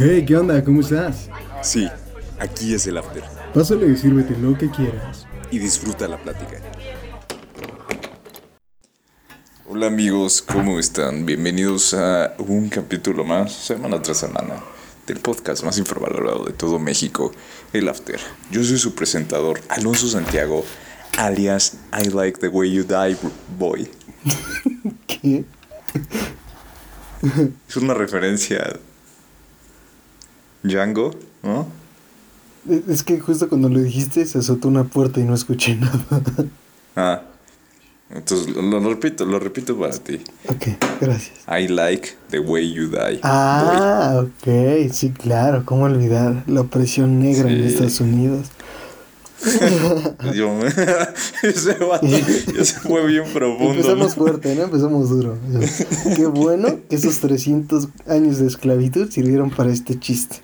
Hey, ¿qué onda? ¿Cómo estás? Sí, aquí es el after. Pásale y sírvete lo que quieras. Y disfruta la plática. Hola amigos, ¿cómo están? Bienvenidos a un capítulo más, semana tras semana, del podcast más infravalorado de todo México, El After. Yo soy su presentador, Alonso Santiago, alias I Like the Way You Die Boy. ¿Qué? Es una referencia Django, ¿no? Es que justo cuando lo dijiste se azotó una puerta y no escuché nada. Ah, entonces lo, lo repito, lo repito para ti. Ok, gracias. I like the way you die. Ah, ok, sí, claro, ¿cómo olvidar la opresión negra en Sí. Estados Unidos? boy. Yo, ese vato ya se fue bien profundo. Empezamos ¿no? fuerte, ¿no? Empezamos duro. Qué bueno que esos 300 años de esclavitud sirvieron para este chiste.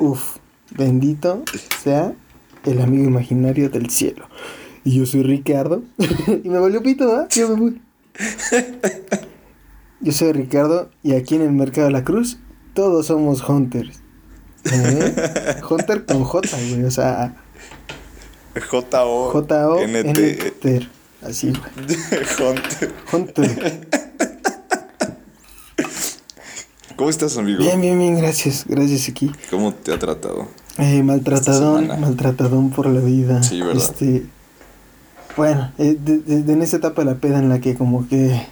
Uf, bendito sea el amigo imaginario del cielo. Y yo soy Ricardo. y me valió pito, ¿ah? Yo me voy. Yo soy Ricardo y aquí en el Mercado de la Cruz todos somos hunters. ¿Eh? Hunter con J, güey. O sea, J-O-N-T. J-O-N-T. Así, güey. Hunter. Hunter. ¿Cómo estás, amigo? Bien, bien, bien, gracias. Gracias aquí. ¿Cómo te ha tratado? Eh, maltratadón, maltratadón por la vida. Sí, ¿verdad? Este, bueno, eh, de- de- de en esa etapa de la peda en la que como que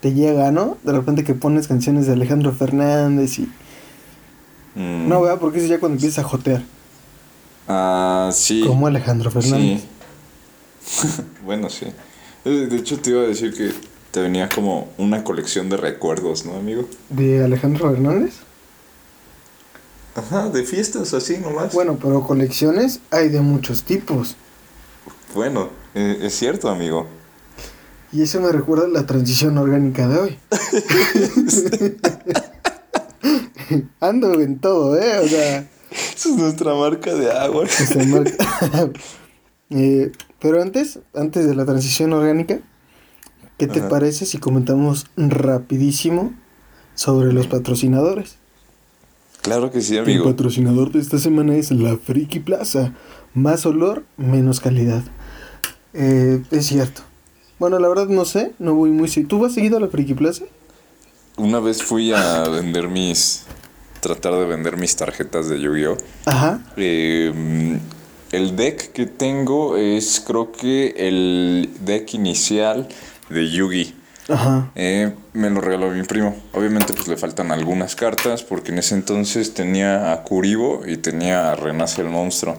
te llega, ¿no? De repente que pones canciones de Alejandro Fernández y... Mm. No, ¿verdad? Porque eso ya cuando empiezas a jotear. Ah, sí. Como Alejandro Fernández. Sí. bueno, sí. Eh, De hecho, te iba a decir que te venía como una colección de recuerdos, ¿no, amigo? ¿De Alejandro Fernández? Ajá, de fiestas así nomás. Bueno, pero colecciones hay de muchos tipos. Bueno, eh, es cierto, amigo. Y eso me recuerda a la transición orgánica de hoy. Ando en todo, ¿eh? O sea... Esa es nuestra marca de agua. Marca- Eh, pero antes, antes de la transición orgánica, ¿qué te Ajá. parece si comentamos rapidísimo sobre los patrocinadores? Claro que sí, El amigo. patrocinador de esta semana es la Friki Plaza. Más olor, menos calidad. Eh, es cierto. Bueno, la verdad no sé, no voy muy... ¿Tú vas seguido a la Friki Plaza? Una vez fui a vender mis. tratar de vender mis tarjetas de Yu-Gi-Oh! Ajá. Eh, el deck que tengo es, creo que el deck inicial de Yugi. Ajá. Eh, me lo regaló mi primo. Obviamente, pues le faltan algunas cartas, porque en ese entonces tenía a Kuribo y tenía a Renace el monstruo.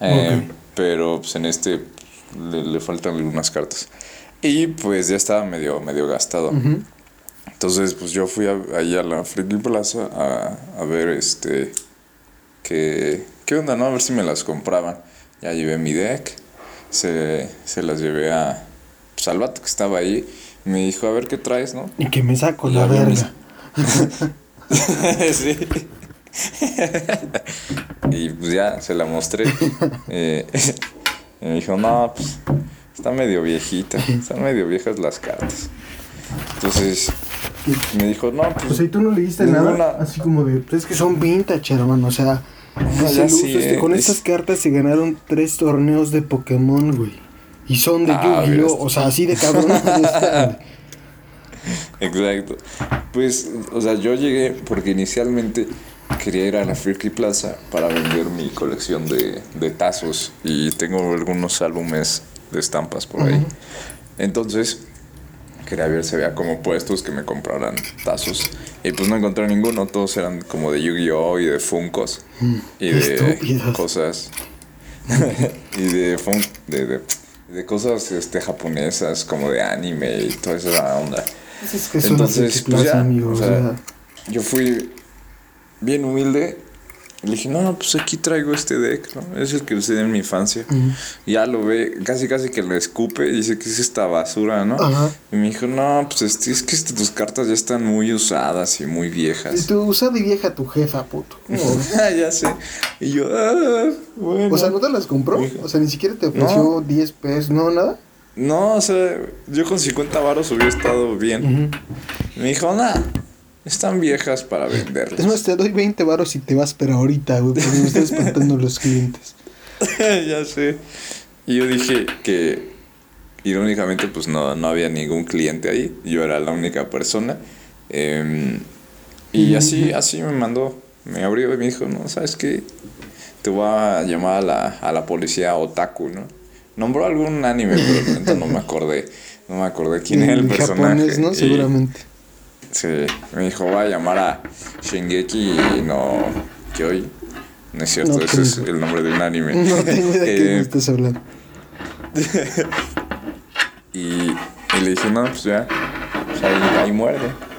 Eh. Pero pues en este le, le faltan algunas cartas. Y pues ya estaba medio, medio gastado. Entonces, pues yo fui a, ahí a la Friki Plaza a, a ver este. Que, ¿Qué onda, no? A ver si me las compraban. Ya llevé mi deck. Se, se las llevé a. Pues al vato que estaba ahí. Me dijo, a ver qué traes, ¿no? Y que me saco la verga. sí. y pues ya se la mostré. Eh, y me dijo, no, pues está medio viejita. Están medio viejas las cartas. Entonces me dijo, no, pues. O sea, y tú no leíste Ninguna. nada, así como de, pues es que son vintage, hermano, o sea, dice ya sí, con es- estas cartas se ganaron tres torneos de Pokémon, güey, y son de Ah, Yu-Gi-Oh, mira, o sea, así de cabrón. Exacto. Pues, o sea, yo llegué porque inicialmente quería ir a la Friki Plaza para vender mi colección de, de tazos y tengo algunos álbumes de estampas por ahí. Entonces, quería ver si había como puestos que me compraran tazos y pues no encontré ninguno, todos eran como de Yu-Gi-Oh! y de Funkos y de Estúpidos. cosas y de, fun- de, de, de cosas este, japonesas como de anime y toda esa onda. Es que son Entonces, pues ya, o sea, Yo fui bien humilde. Le dije, no, no, pues aquí traigo este deck, ¿no? Es el que usé en mi infancia. Y ya lo ve, casi casi que lo escupe y dice que es esta basura, ¿no? Ajá. Y me dijo, no, pues este, es que este, tus cartas ya están muy usadas y muy y viejas. tú usa de vieja tu jefa, puto. Ah, ya sé. Y yo, ah, bueno. O sea, ¿no te las compró? O sea, ni siquiera te ofreció No. 10 pesos, no, nada. No, o sea, yo con 50 varos hubiera estado bien. Me dijo, nada. Están viejas para venderlas. Es más, te doy 20 varos y te vas, pero ahorita, güey, porque me están espantando los clientes. ya sé. Y yo dije que irónicamente pues no, no había ningún cliente ahí. Yo era la única persona. Em, y así, así me mandó. Me abrió y me dijo, no, ¿sabes qué? Te voy a llamar a la, a la policía otaku, ¿no? Nombró algún anime, pero no me acordé. No me acordé quién era el personaje. japonés, ¿no? Seguramente. Sí, me dijo, voy a llamar a Shingeki no Kyoi. No es cierto, ese es el nombre de un anime. No tengo idea de qué me estás hablando. y, y, le dije, no, pues ya, pues ahí, ahí muerde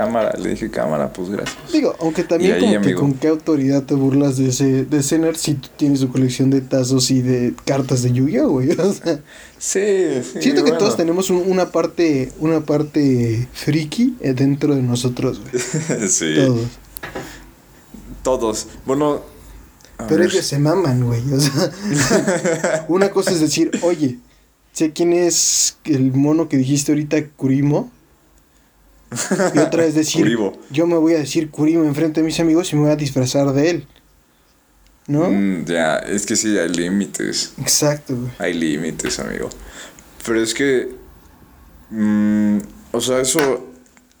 cámara. Le dije, cámara, pues gracias. Digo, aunque también como que con qué autoridad te burlas de ese, de ese nerd si tú tienes su colección de tazos y de cartas de Yu-Gi-Oh, güey. O sea, sí, Siento que todos tenemos una parte, una parte friki eh, dentro de nosotros, güey. sí. Todos. Todos. Bueno. Pero ellos se maman, güey. O sea, una cosa es decir, oye, sé quién es el mono que dijiste ahorita, Kurimo. Y otra vez decir, yo me voy a decir Kurimo enfrente de mis amigos y me voy a disfrazar de él. ¿No? Mm, ya, es que sí, hay límites. Exacto, Hay límites, amigo. Pero es que. Mm, o sea, eso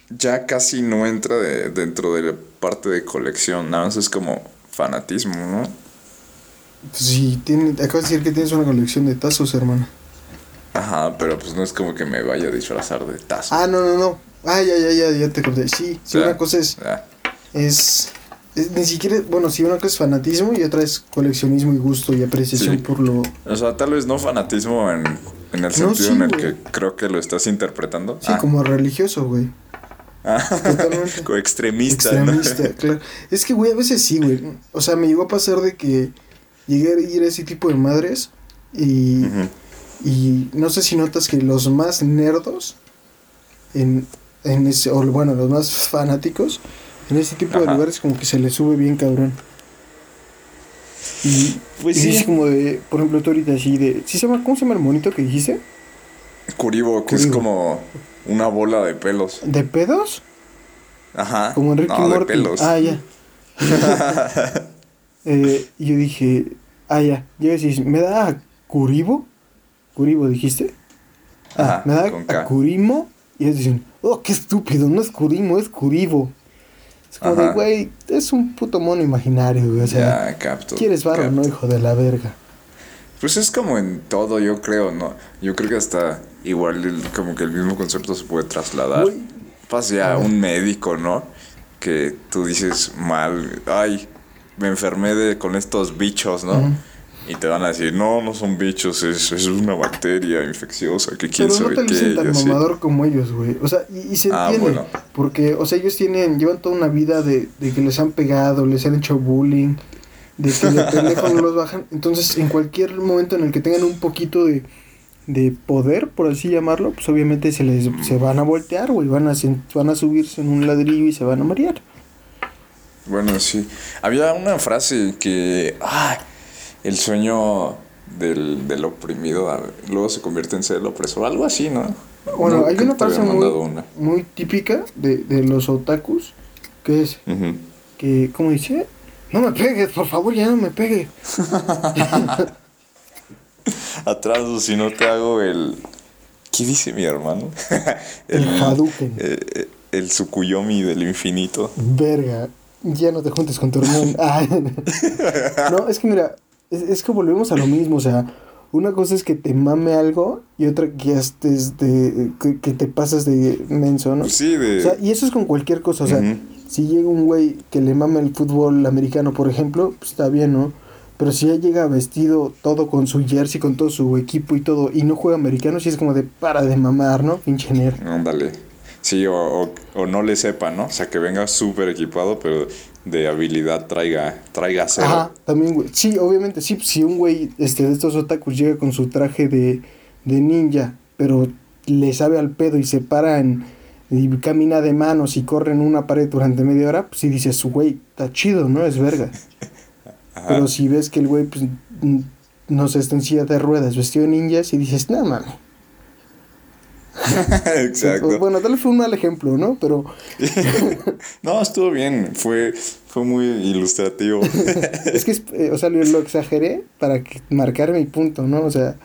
ya casi no entra dentro de la parte de colección. Nada más es como fanatismo, ¿no? Pues sí, tiene, acabas de decir que tienes una colección de tazos, hermano. Ajá, pero pues no es como que me vaya a disfrazar de tazos. Ah, no, no, no. Ah, ya, ya, ya, ya te conté. Sí, sí, una cosa es, es, Ni siquiera. Bueno, sí, una cosa es fanatismo y otra es coleccionismo y gusto y apreciación por lo. O sea, tal vez no fanatismo en, en el sentido en el que creo que lo estás interpretando. Sí, ah. como religioso, güey. Ah, como extremista. Extremista, claro. Es que, güey, a veces sí, güey. O sea, me llegó a pasar de que llegué a ir a ese tipo de madres y. Y no sé si notas que los más nerdos en, en ese, o bueno, los más fanáticos, en ese tipo de lugares como que se le sube bien cabrón. Y, pues sí. es como de, por ejemplo, tú ahorita así de, ¿sí se llama, ¿cómo se llama el monito que dijiste? Curibo, que es como una bola de pelos. ¿De pedos? Ajá. Como Enrique no, De pelos. Ah, ya. eh, yo dije, ah, ya. Yo decís, ¿me da Curibo? ¿Curibo dijiste? Ah, me da a Curimo. Y ellos dicen, oh, qué estúpido, no es Curimo, es Curibo. Es como de, güey, es un puto mono imaginario, güey. O sea, ¿quieres varo no, hijo de la verga? Pues es como en todo, yo creo, ¿no? Yo creo que hasta igual como que el mismo concepto se puede trasladar. Pase a un médico, ¿no? Que tú dices mal, ay, me enfermé de, con estos bichos, ¿no? Y te van a decir, no, no son bichos, es, es una bacteria infecciosa, que quién Pero no te dicen tan mamador como ellos, güey. O sea, y, se ah, entiende. Porque, o sea, ellos tienen, llevan toda una vida de, de que les han pegado, les han hecho bullying, de que de pendejo no los bajan. Entonces, en cualquier momento en el que tengan un poquito de, de poder, por así llamarlo, pues obviamente se les se van a voltear, güey. Van a, van a subirse en un ladrillo y se van a marear. Bueno, sí. Había una frase que. ¡Ay! El sueño del, del oprimido luego se convierte en ser el opresor, algo así, ¿no? Bueno, hay una frase muy, típica de, de, los otakus, que es, que, ¿cómo dice? No me pegues, por favor, ya no me pegue. Atraso, si no te hago el... ¿Qué dice mi hermano? el, el Hadouken. El, eh, eh, el Tsukuyomi del infinito. Verga, ya no te juntes con tu hermano. Ah. no, es que mira, es, es, que volvemos a lo mismo, o sea, una cosa es que te mame algo y otra que estés de, que, te pasas de menso, ¿no? Sí, de... O sea, y eso es con cualquier cosa, o sea, si llega un güey que le mame el fútbol americano, por ejemplo, pues está bien, ¿no? Pero si ya llega vestido todo con su jersey, con todo su equipo y todo, y no juega americano, sí es como de para de mamar, ¿no? Pinche nerd. Ándale. Sí, o, o, no le sepa, ¿no? O sea, que venga súper equipado, pero de habilidad traiga, traiga cero. Ajá, también, güey. Sí, obviamente, sí, si un güey este, de estos otakus llega con su traje de, de ninja, pero le sabe al pedo y se para en, y camina de manos y corre en una pared durante media hora, pues sí dices, güey, está chido, ¿no? Es verga. Pero si ves que el güey, pues, no se está en silla de ruedas, vestido de ninja, y dices, no mames. Exacto. Bueno, tal vez fue un mal ejemplo, ¿no? Pero no, estuvo bien. Fue, fue muy ilustrativo. es que, eh, o sea, lo, lo exageré para que- marcar mi punto, ¿no? O sea,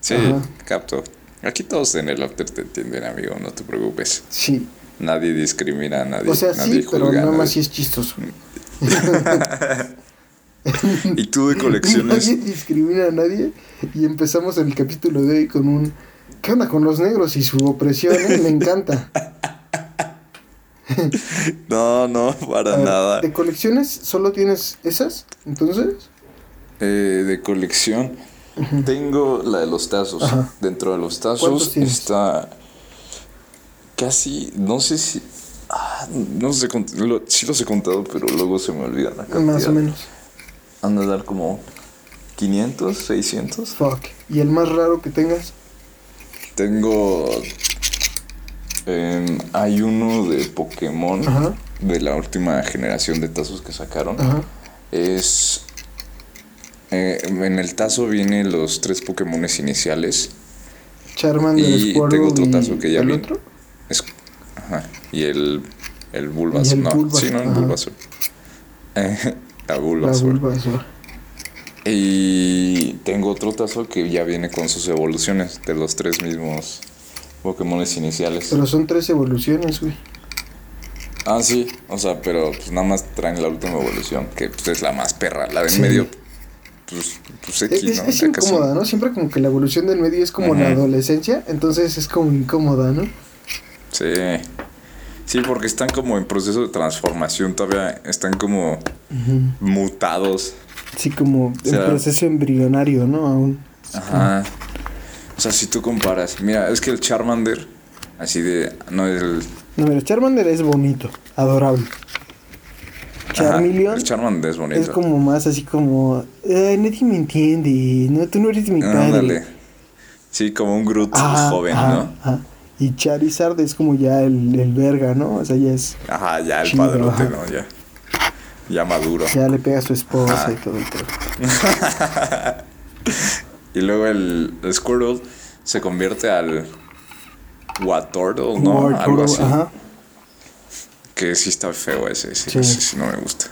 Sí, Ajá. capto. Aquí todos en el after te entienden, amigo, no te preocupes. sí. Nadie discrimina a nadie. O sea, nadie sí, pero nada más sí es chistoso. ¿Y tú de colecciones? Nadie discrimina a nadie. Y empezamos el capítulo de hoy con un. ¿Qué onda con los negros y su opresión? eh? Me encanta. No, no, para ver, nada. ¿De colecciones solo tienes esas? Entonces. Eh, de colección. Tengo la de los tazos. Ajá. Dentro de los ¿Cuántos tazos está casi, no sé si, ah, no sé, lo- sí los he contado, pero luego se me olvida la cantidad. Más o menos. Han de dar como 500, 600. Fuck. ¿Y el más raro que tengas? Tengo, em, hay uno de Pokémon Ajá. de la última generación de tazos que sacaron. Ajá. Es. eh, en el tazo vienen los tres Pokémones iniciales. Charmander, Y Squirtle tengo otro tazo que ya ¿el vi. otro? Es, ajá, y el. El Bulbasaur. Y el no, Bulbasaur, sí, no, el ajá. Bulbasaur. Eh, la La Bulbasaur. Bulbasaur. Y tengo otro tazo que ya viene con sus evoluciones de los tres mismos Pokémones iniciales. Pero son tres evoluciones, güey. Ah, sí, o sea, pero pues nada más traen la última evolución, que pues, es la más perra. La de en Sí. medio, pues, pues Es, X, es- ¿no? es Ya casi- incómoda, ¿no? Siempre como que la evolución del medio es como la adolescencia, entonces es como incómoda, ¿no? Sí. Sí, porque están como en proceso de transformación, todavía están como mutados. Así como en sea- proceso embrionario, ¿no? Aún. Ajá. O sea, si tú comparas, mira, es que el Charmander, así de, no el... No, mira, Charmander es bonito, adorable. ajá, Charmeleon el Charmander es bonito. es como más así como, "Ay, nadie me entiende, no, tú no eres mi padre. Ándale. Sí, como un Groot Ajá, joven, ajá, ¿no? ajá. Y Charizard es como ya el, el verga, ¿no? O sea, ya es, Ajá, ya el padrote, ajá. ¿no? Ya. Ya maduro. ya le pega a su esposa Ajá. y todo el pedo. Y luego el, Squirtle se convierte al Watortle, ¿no? Algo así. Ajá. Que sí está feo ese, sí, Sí. ese sí no me gusta.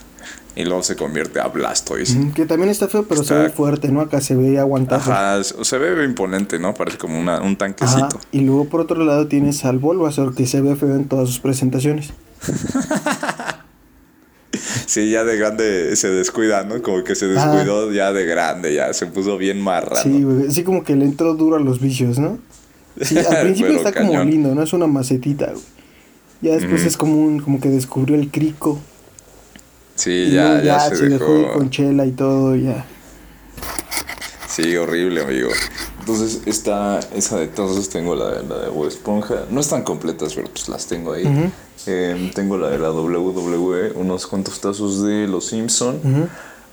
Y luego se convierte a Blastoise. Ujú, Que también está feo, pero se ve fuerte, ¿no? Acá se ve aguantado. Ajá, se se ve imponente, ¿no? Parece como una, un tanquecito. Ajá. Y luego por otro lado tienes al Bulbasaur que se ve feo en todas sus presentaciones. Sí, ya de grande se descuida, ¿no? Como que se descuidó ya de grande, ya se puso bien marrano. Sí, güey. Así como que le entró duro a los vicios, ¿no? Sí, al principio está como lindo, ¿no? Es una macetita, güey. Ya después es como un, como que descubrió el crico. Sí, ya, luego ya, se, dejó. ir con chela y todo, ya. Sí, horrible, amigo. Entonces, esta, esa de todos tengo la, la de Bob Esponja. No están completas, pero pues las tengo ahí. Eh, tengo la de la WWE, unos cuantos tazos de Los Simpson.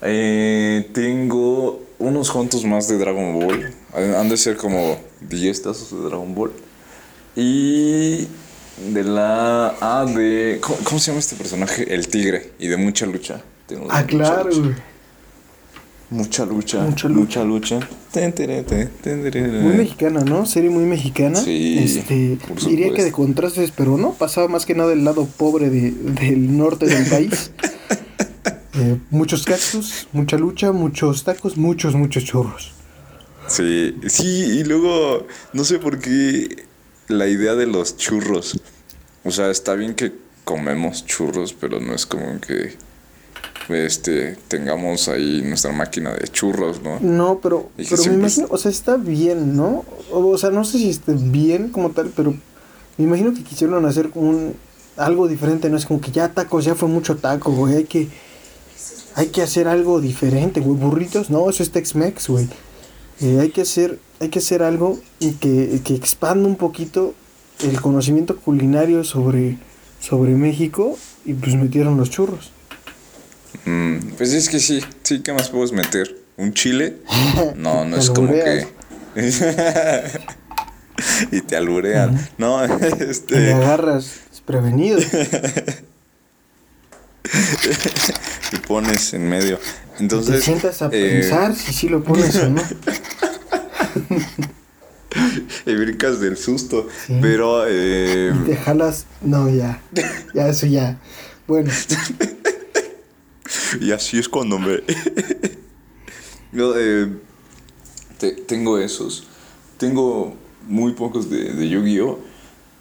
Eh, tengo unos cuantos más de Dragon Ball. Han de ser como 10 tazos de Dragon Ball. Y de la... Ah, de... ¿Cómo, cómo se llama este personaje? El tigre. Y de mucha lucha. Tengo Ah, claro, lucha. Mucha lucha. Mucha Mucha lucha. Ten, tere, Muy mexicana, ¿no? Serie muy mexicana. Sí, Este, diría que de contrastes, pero no, pasaba más que nada del lado pobre de- del norte del país. Eh, muchos cactus, mucha lucha, muchos tacos, muchos, muchos churros. Sí, sí, y luego no sé por qué la idea de los churros. O sea, está bien que comemos churros, pero no es como que este tengamos ahí nuestra máquina de churros, ¿no? No, pero, Y pero me imagino, o sea, está bien, ¿no? O, o sea, no sé si esté bien como tal, pero me imagino que quisieron hacer un algo diferente, ¿no? Es como que ya tacos, ya fue mucho taco, güey, hay que hay que hacer algo diferente, güey, burritos, no, eso es Tex-Mex, güey. Eh, hay que hacer hay que hacer algo y que, que expanda un poquito el conocimiento culinario sobre sobre México y pues metieron los churros. Mm, pues es que sí, sí, ¿qué más puedes meter? ¿Un chile? No, no Te es como que... y te alburean. No, Que me este... agarras desprevenido. Y pones en medio. Entonces... te sientas a eh, pensar si sí lo pones o no. y brincas del susto. Pero. Eh... Y te jalas. No, ya. Ya, eso ya. Bueno. y así es cuando me. Yo eh, tengo esos. Tengo muy pocos de, de Yu-Gi-Oh!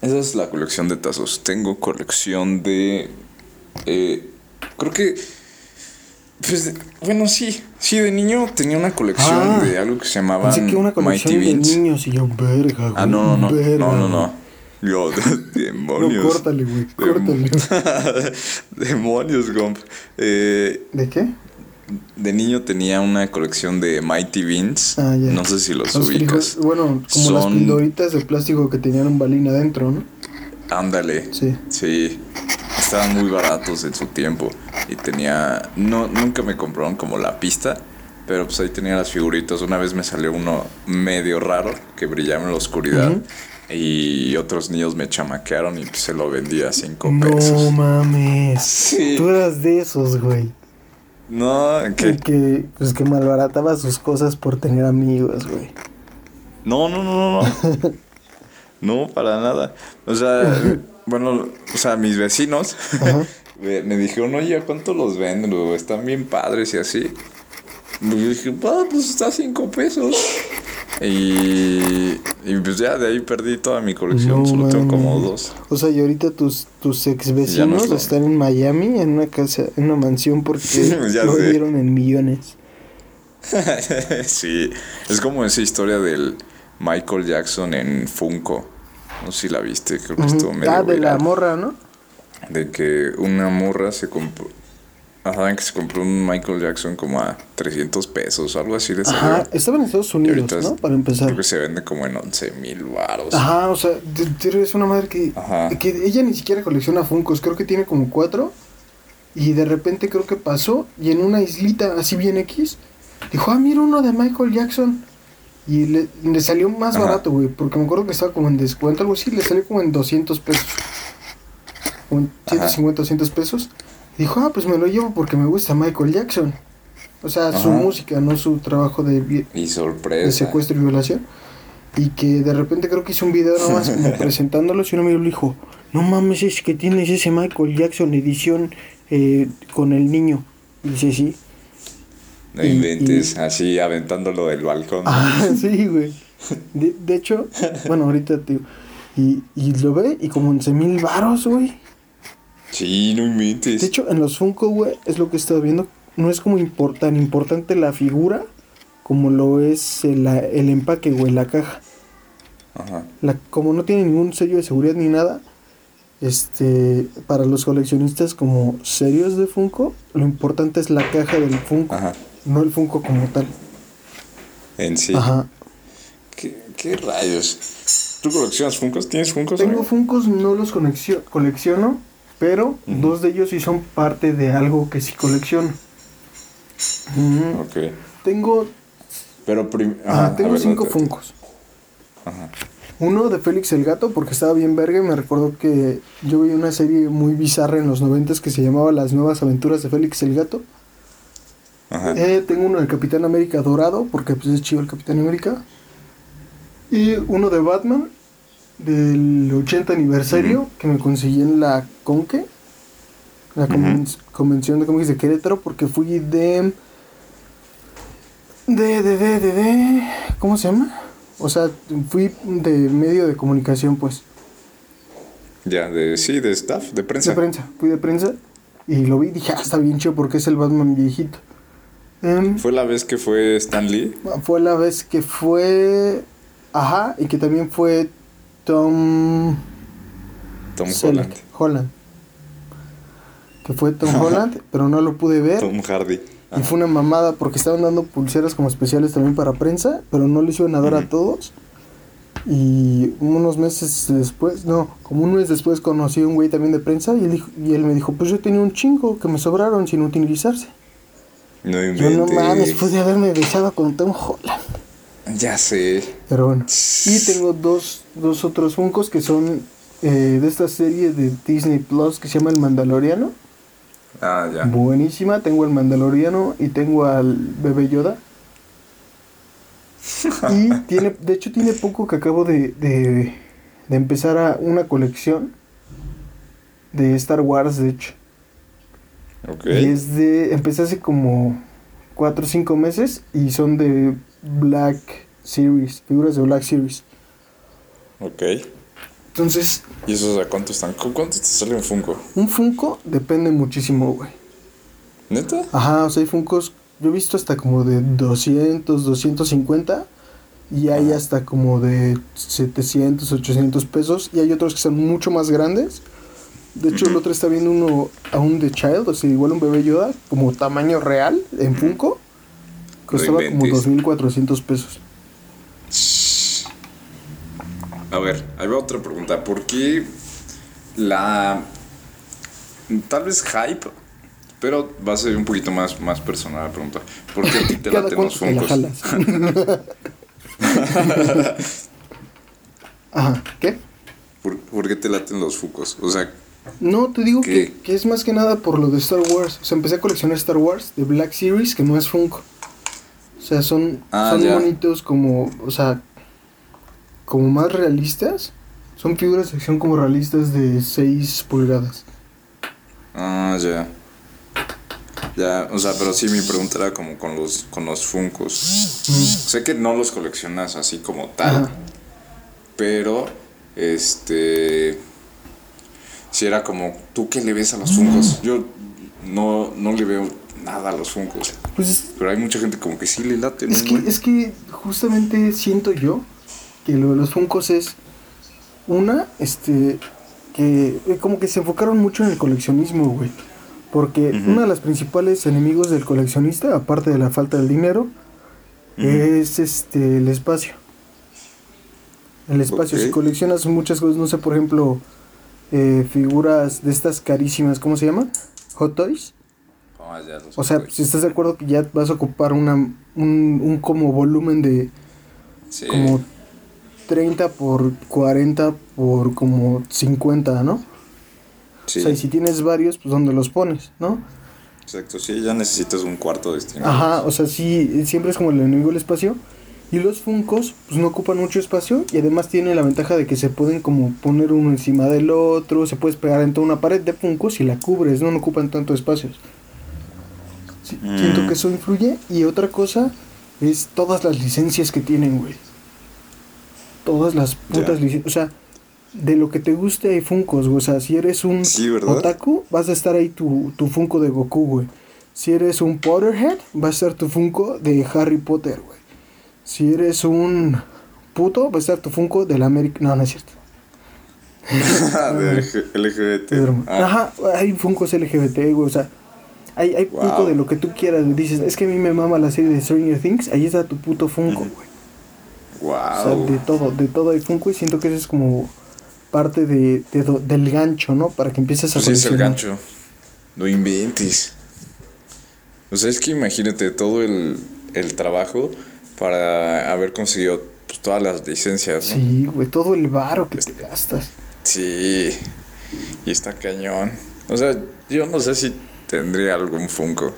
Esa es la colección de tazos. Tengo colección de. Eh, creo que. Pues, bueno, sí. Sí, de niño tenía una colección ah, de algo que se llamaba que una colección de niños y yo, verga, güey. Ah, no, no, no. No, no, no. Yo, demonios. No, córtale, güey. Córtale. demonios, Gomp. Eh, ¿De qué? De niño tenía una colección de Mighty Beans. Ah, ya. No sé si los, ubicas. bueno, como las pildoritas de plástico que tenían un balín adentro, ¿no? Ándale. Sí. Sí. Estaban muy baratos en su tiempo. Y tenía. No, nunca me compraron como la pista. Pero pues ahí tenía las figuritas. Una vez me salió uno medio raro que brillaba en la oscuridad. Y otros niños me chamaquearon y pues, se lo vendía a cinco pesos. No mames. Sí. Tú eras de esos, güey. No, ¿qué? que, pues que malbarataba sus cosas por tener amigos, güey. No, no, no, no. no, para nada. O sea, bueno, o sea, mis vecinos me, me, dijeron, oye, ¿cuánto los venden? Están bien padres y así. Y yo dije, ah, pues está a cinco pesos. Y, y pues ya de ahí perdí toda mi colección, solo tengo como dos. O sea, y ahorita tus, tus ex vecinos están en Miami, en una casa, en una mansión porque lo dieron en millones. sí, es como esa historia del Michael Jackson en Funko. No sé si la viste, creo que estuvo medio Ah, de la morra, ¿no? De que una morra se compró Ajá, que se compró un Michael Jackson como a 300 pesos o algo así de Ajá, estaba en Estados Unidos, ¿no? Para empezar. Creo que se vende como en 11 mil baros. Ajá, o sea, es una madre que, que ella ni siquiera colecciona Funkos, creo que tiene como cuatro. Y de repente creo que pasó y en una islita así bien X, dijo, ah, mira uno de Michael Jackson. Y le, le salió más barato, güey, porque me acuerdo que estaba como en descuento, algo así, le salió como en 200 pesos. Como en 150, 200 pesos. Dijo, ah, pues me lo llevo porque me gusta Michael Jackson. O sea, su música, no su trabajo de, y sorpresa. de secuestro y violación. Y que de repente creo que hizo un video nada más como presentándolo y un amigo le dijo, no mames, es que tienes ese Michael Jackson edición eh, con el niño. Y dice, sí. No inventes, así aventándolo del balcón. Ah, sí, güey. De, de, hecho, bueno, ahorita te y, y lo ve y como 11 mil varos, güey. Sí, no inventes. De hecho, en los Funko, güey, es lo que he estado viendo. No es como tan importante la figura como lo es el, el empaque, güey, la caja. Ajá. La, como no tiene ningún sello de seguridad ni nada, este, para los coleccionistas como serios de Funko, lo importante es la caja del Funko, Ajá. no el Funko como tal. En sí. Ajá. ¿Qué, qué rayos? ¿Tú coleccionas Funkos? ¿Tienes Funkos? Tengo Funkos, no los colecciono, pero dos de ellos sí son parte de algo que sí colecciono. Ok. Tengo. Pero Ajá, tengo cinco Funcos. Ajá. Uno de Félix el Gato, porque estaba bien verga y me recuerdo que yo vi una serie muy bizarra en los noventas que se llamaba Las Nuevas Aventuras de Félix el Gato. Ajá. Eh, tengo uno del Capitán América Dorado, porque pues es chido el Capitán América. Y uno de Batman, del 80 aniversario que me conseguí en la Conque, la convención de cómics de Querétaro, porque fui de, de, de, de, de, de, ¿cómo se llama? O sea, fui de medio de comunicación, pues. Ya, de, sí, de staff, de prensa. De prensa, fui de prensa y lo vi y dije, ah, está bien chido porque es el Batman viejito. Em, ¿Fue la vez que fue Stan Lee? Fue la vez que fue... Ajá, y que también fue Tom. Tom Holland. Holland. Que fue Tom Holland, pero no lo pude ver. Tom Hardy. Y fue una mamada porque estaban dando pulseras como especiales también para prensa, pero no les iban a dar a todos. Y unos meses después, no, como un mes después conocí a un güey también de prensa y él, dijo, y él me dijo, pues yo tenía un chingo que me sobraron sin utilizarse. No Yo no mames, pude haberme besado con Tom Holland. Ya sé. Pero bueno. Y tengo dos, dos otros Funcos que son eh, de esta serie de Disney Plus que se llama El Mandaloriano. Ah, ya. Buenísima. Tengo el Mandaloriano y tengo al bebé Yoda. Y tiene, de hecho tiene poco que acabo de, de, de empezar a una colección de Star Wars, de hecho. Ok. Y es de, empecé hace como 4 o 5 meses y son de Black Series, figuras de Black Series. Ok. Entonces, ¿Y esos a cuánto están? ¿Cu- ¿Cuánto te sale un Funko? un Funko depende muchísimo, güey. ¿Neta? Ajá, o sea, hay Funkos, yo he visto hasta como de 200, 250 y hay Ajá. hasta como de 700, 800 pesos y hay otros que son mucho más grandes. De hecho, el otro está viendo uno aún de Child, o sea, igual un bebé Yoda, como tamaño real en Funko. Costaba como inventes. 2400 pesos. A ver, ahí va otra pregunta. ¿Por qué la. Tal vez hype, pero va a ser un poquito más, más personal la pregunta. ¿Por qué a ti te laten los jalas. Ajá, ¿qué? ¿Por, por qué te laten los Funkos? O sea, No, te digo que, que es más que nada por lo de Star Wars. O sea, empecé a coleccionar Star Wars de Black Series, que no es Funko. O sea, son, Ah, son ya. como, o sea, como más realistas. Son figuras de acción como realistas de 6 pulgadas. ah, ya. Ya, o sea, pero sí mi pregunta era como con los, con los Funkos. Sé que no los coleccionas así como tal, Ajá. pero este. Si era como, ¿tú qué le ves a los Funkos? Yo no, no le veo nada los Funkos. Pues Pero hay mucha gente como que sí le late, ¿no? es que, es que justamente siento yo que lo de los Funkos es una, este, que eh, como que se enfocaron mucho en el coleccionismo, güey. Porque uno de los principales enemigos del coleccionista, aparte de la falta del dinero, es este el espacio. El espacio, si coleccionas muchas cosas, no sé, por ejemplo, eh, figuras de estas carísimas, ¿cómo se llaman? Hot Toys. Ya los O sea, si estás de acuerdo que ya vas a ocupar una, un, un como volumen de sí. como 30 por 40 por como 50, ¿no? sí, O sea, y si tienes varios, pues ¿dónde los pones, no? exacto, sí, ya necesitas un cuarto destinado. Ajá, o sea, sí, siempre es como el enemigo del espacio. Y los Funcos, pues no ocupan mucho espacio y además tienen la ventaja de que se pueden como poner uno encima del otro, se puedes pegar en toda una pared de Funcos y la cubres, no, no ocupan tanto espacios. Sí, Mm. Siento que eso influye. Y otra cosa es todas las licencias que tienen, güey. Todas las putas licencias. O sea, de lo que te guste hay Funcos, güey. O sea, si eres un otaku, vas a estar ahí tu, tu Funko de Goku, güey. Si eres un Potterhead, va a estar tu Funko de Harry Potter, güey. Si eres un puto, va a estar tu Funko del América. No, no es cierto. de LG- LGBT. Ah, Ajá, hay Funkos LGBT, güey. O sea, hay, hay Wow. Funko de lo que tú quieras. Dices, es que a mí me mama la serie de Stranger Things. Ahí está tu puto Funko, güey. O sea, wow. de todo, de todo hay Funko. Y siento que eso es como parte de, de del gancho, ¿no? Para que empieces a Pues es el gancho. No inventes. O sea, es que imagínate todo el, el trabajo para haber conseguido pues, todas las licencias, ¿no? Sí, güey, todo el varo que te gastas. Sí. Y está cañón. O sea, yo no sé si tendría algún Funko.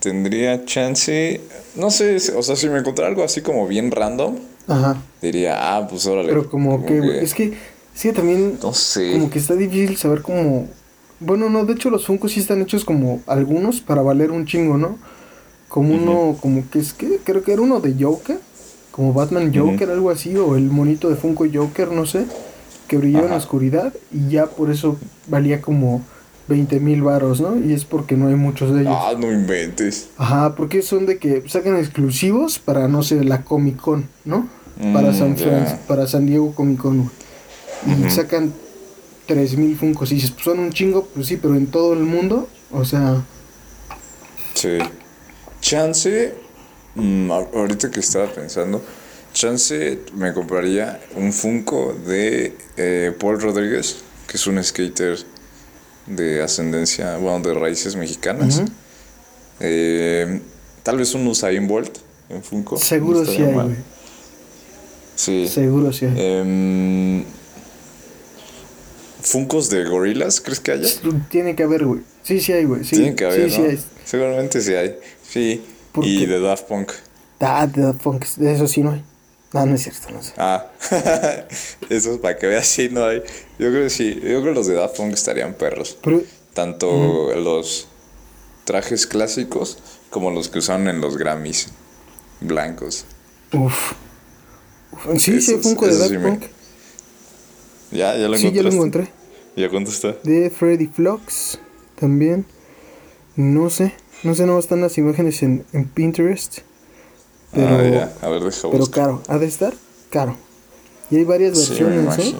Tendría chance. No sé, o sea, si me encontrara algo así como bien random, Ajá. diría, ah, pues órale. Pero como, que, es que, sí, también No sé. como que está difícil saber cómo... Bueno, no, de hecho los Funkos sí están hechos como algunos para valer un chingo, ¿no? Como uno, como que es que, creo que era uno de Joker, como Batman Joker, algo así, o el monito de Funko Joker, no sé, que brillaba en la oscuridad y ya por eso valía como 20 mil varos, ¿no? Y es porque no hay muchos de ellos. Ah, no inventes. Ajá, porque son de que sacan exclusivos para, no sé, la Comic Con, ¿no? para, Mm, San. Fran- para San Diego Comic Con. Y sacan 3000 Funkos. Y dices, pues son un chingo, pues sí, pero en todo el mundo, o sea, Sí. Chance, mm, ahorita que estaba pensando, chance me compraría un Funko de eh, Paul Rodríguez, que es un skater de ascendencia, bueno, de raíces mexicanas. Ujú. Eh, tal vez un Usain Bolt en Funko. seguro no sí hay, güey. Sí. Seguro sí hay. Em, Funkos de gorilas, ¿crees que haya? Tiene que haber, güey. Sí, sí hay, güey. Sí, Tiene que haber, sí, sí ¿no? hay. Seguramente sí hay. Sí. ¿Por Y qué? de Daft Punk. Ah, de Daft Punk, de eso sí no hay. No, no es cierto, no sé. Ah, eso es para que veas si no hay. Yo creo que sí, yo creo que los de Daft Punk estarían perros. Pero, Tanto los trajes clásicos como los que usaron en los Grammys blancos. uff. Sí, sí, Esos- Funko de Daft sí me- Punk. ¿Ya? ¿Ya lo Sí, ya lo encontré. ¿Ya cuánto está? De Freddy Flux también. No sé, no sé, no están las imágenes en, en Pinterest. Pero, ah, ya. A ver, deja pero buscar. caro, ha de estar caro. Y hay varias Sí, versiones, ¿eh?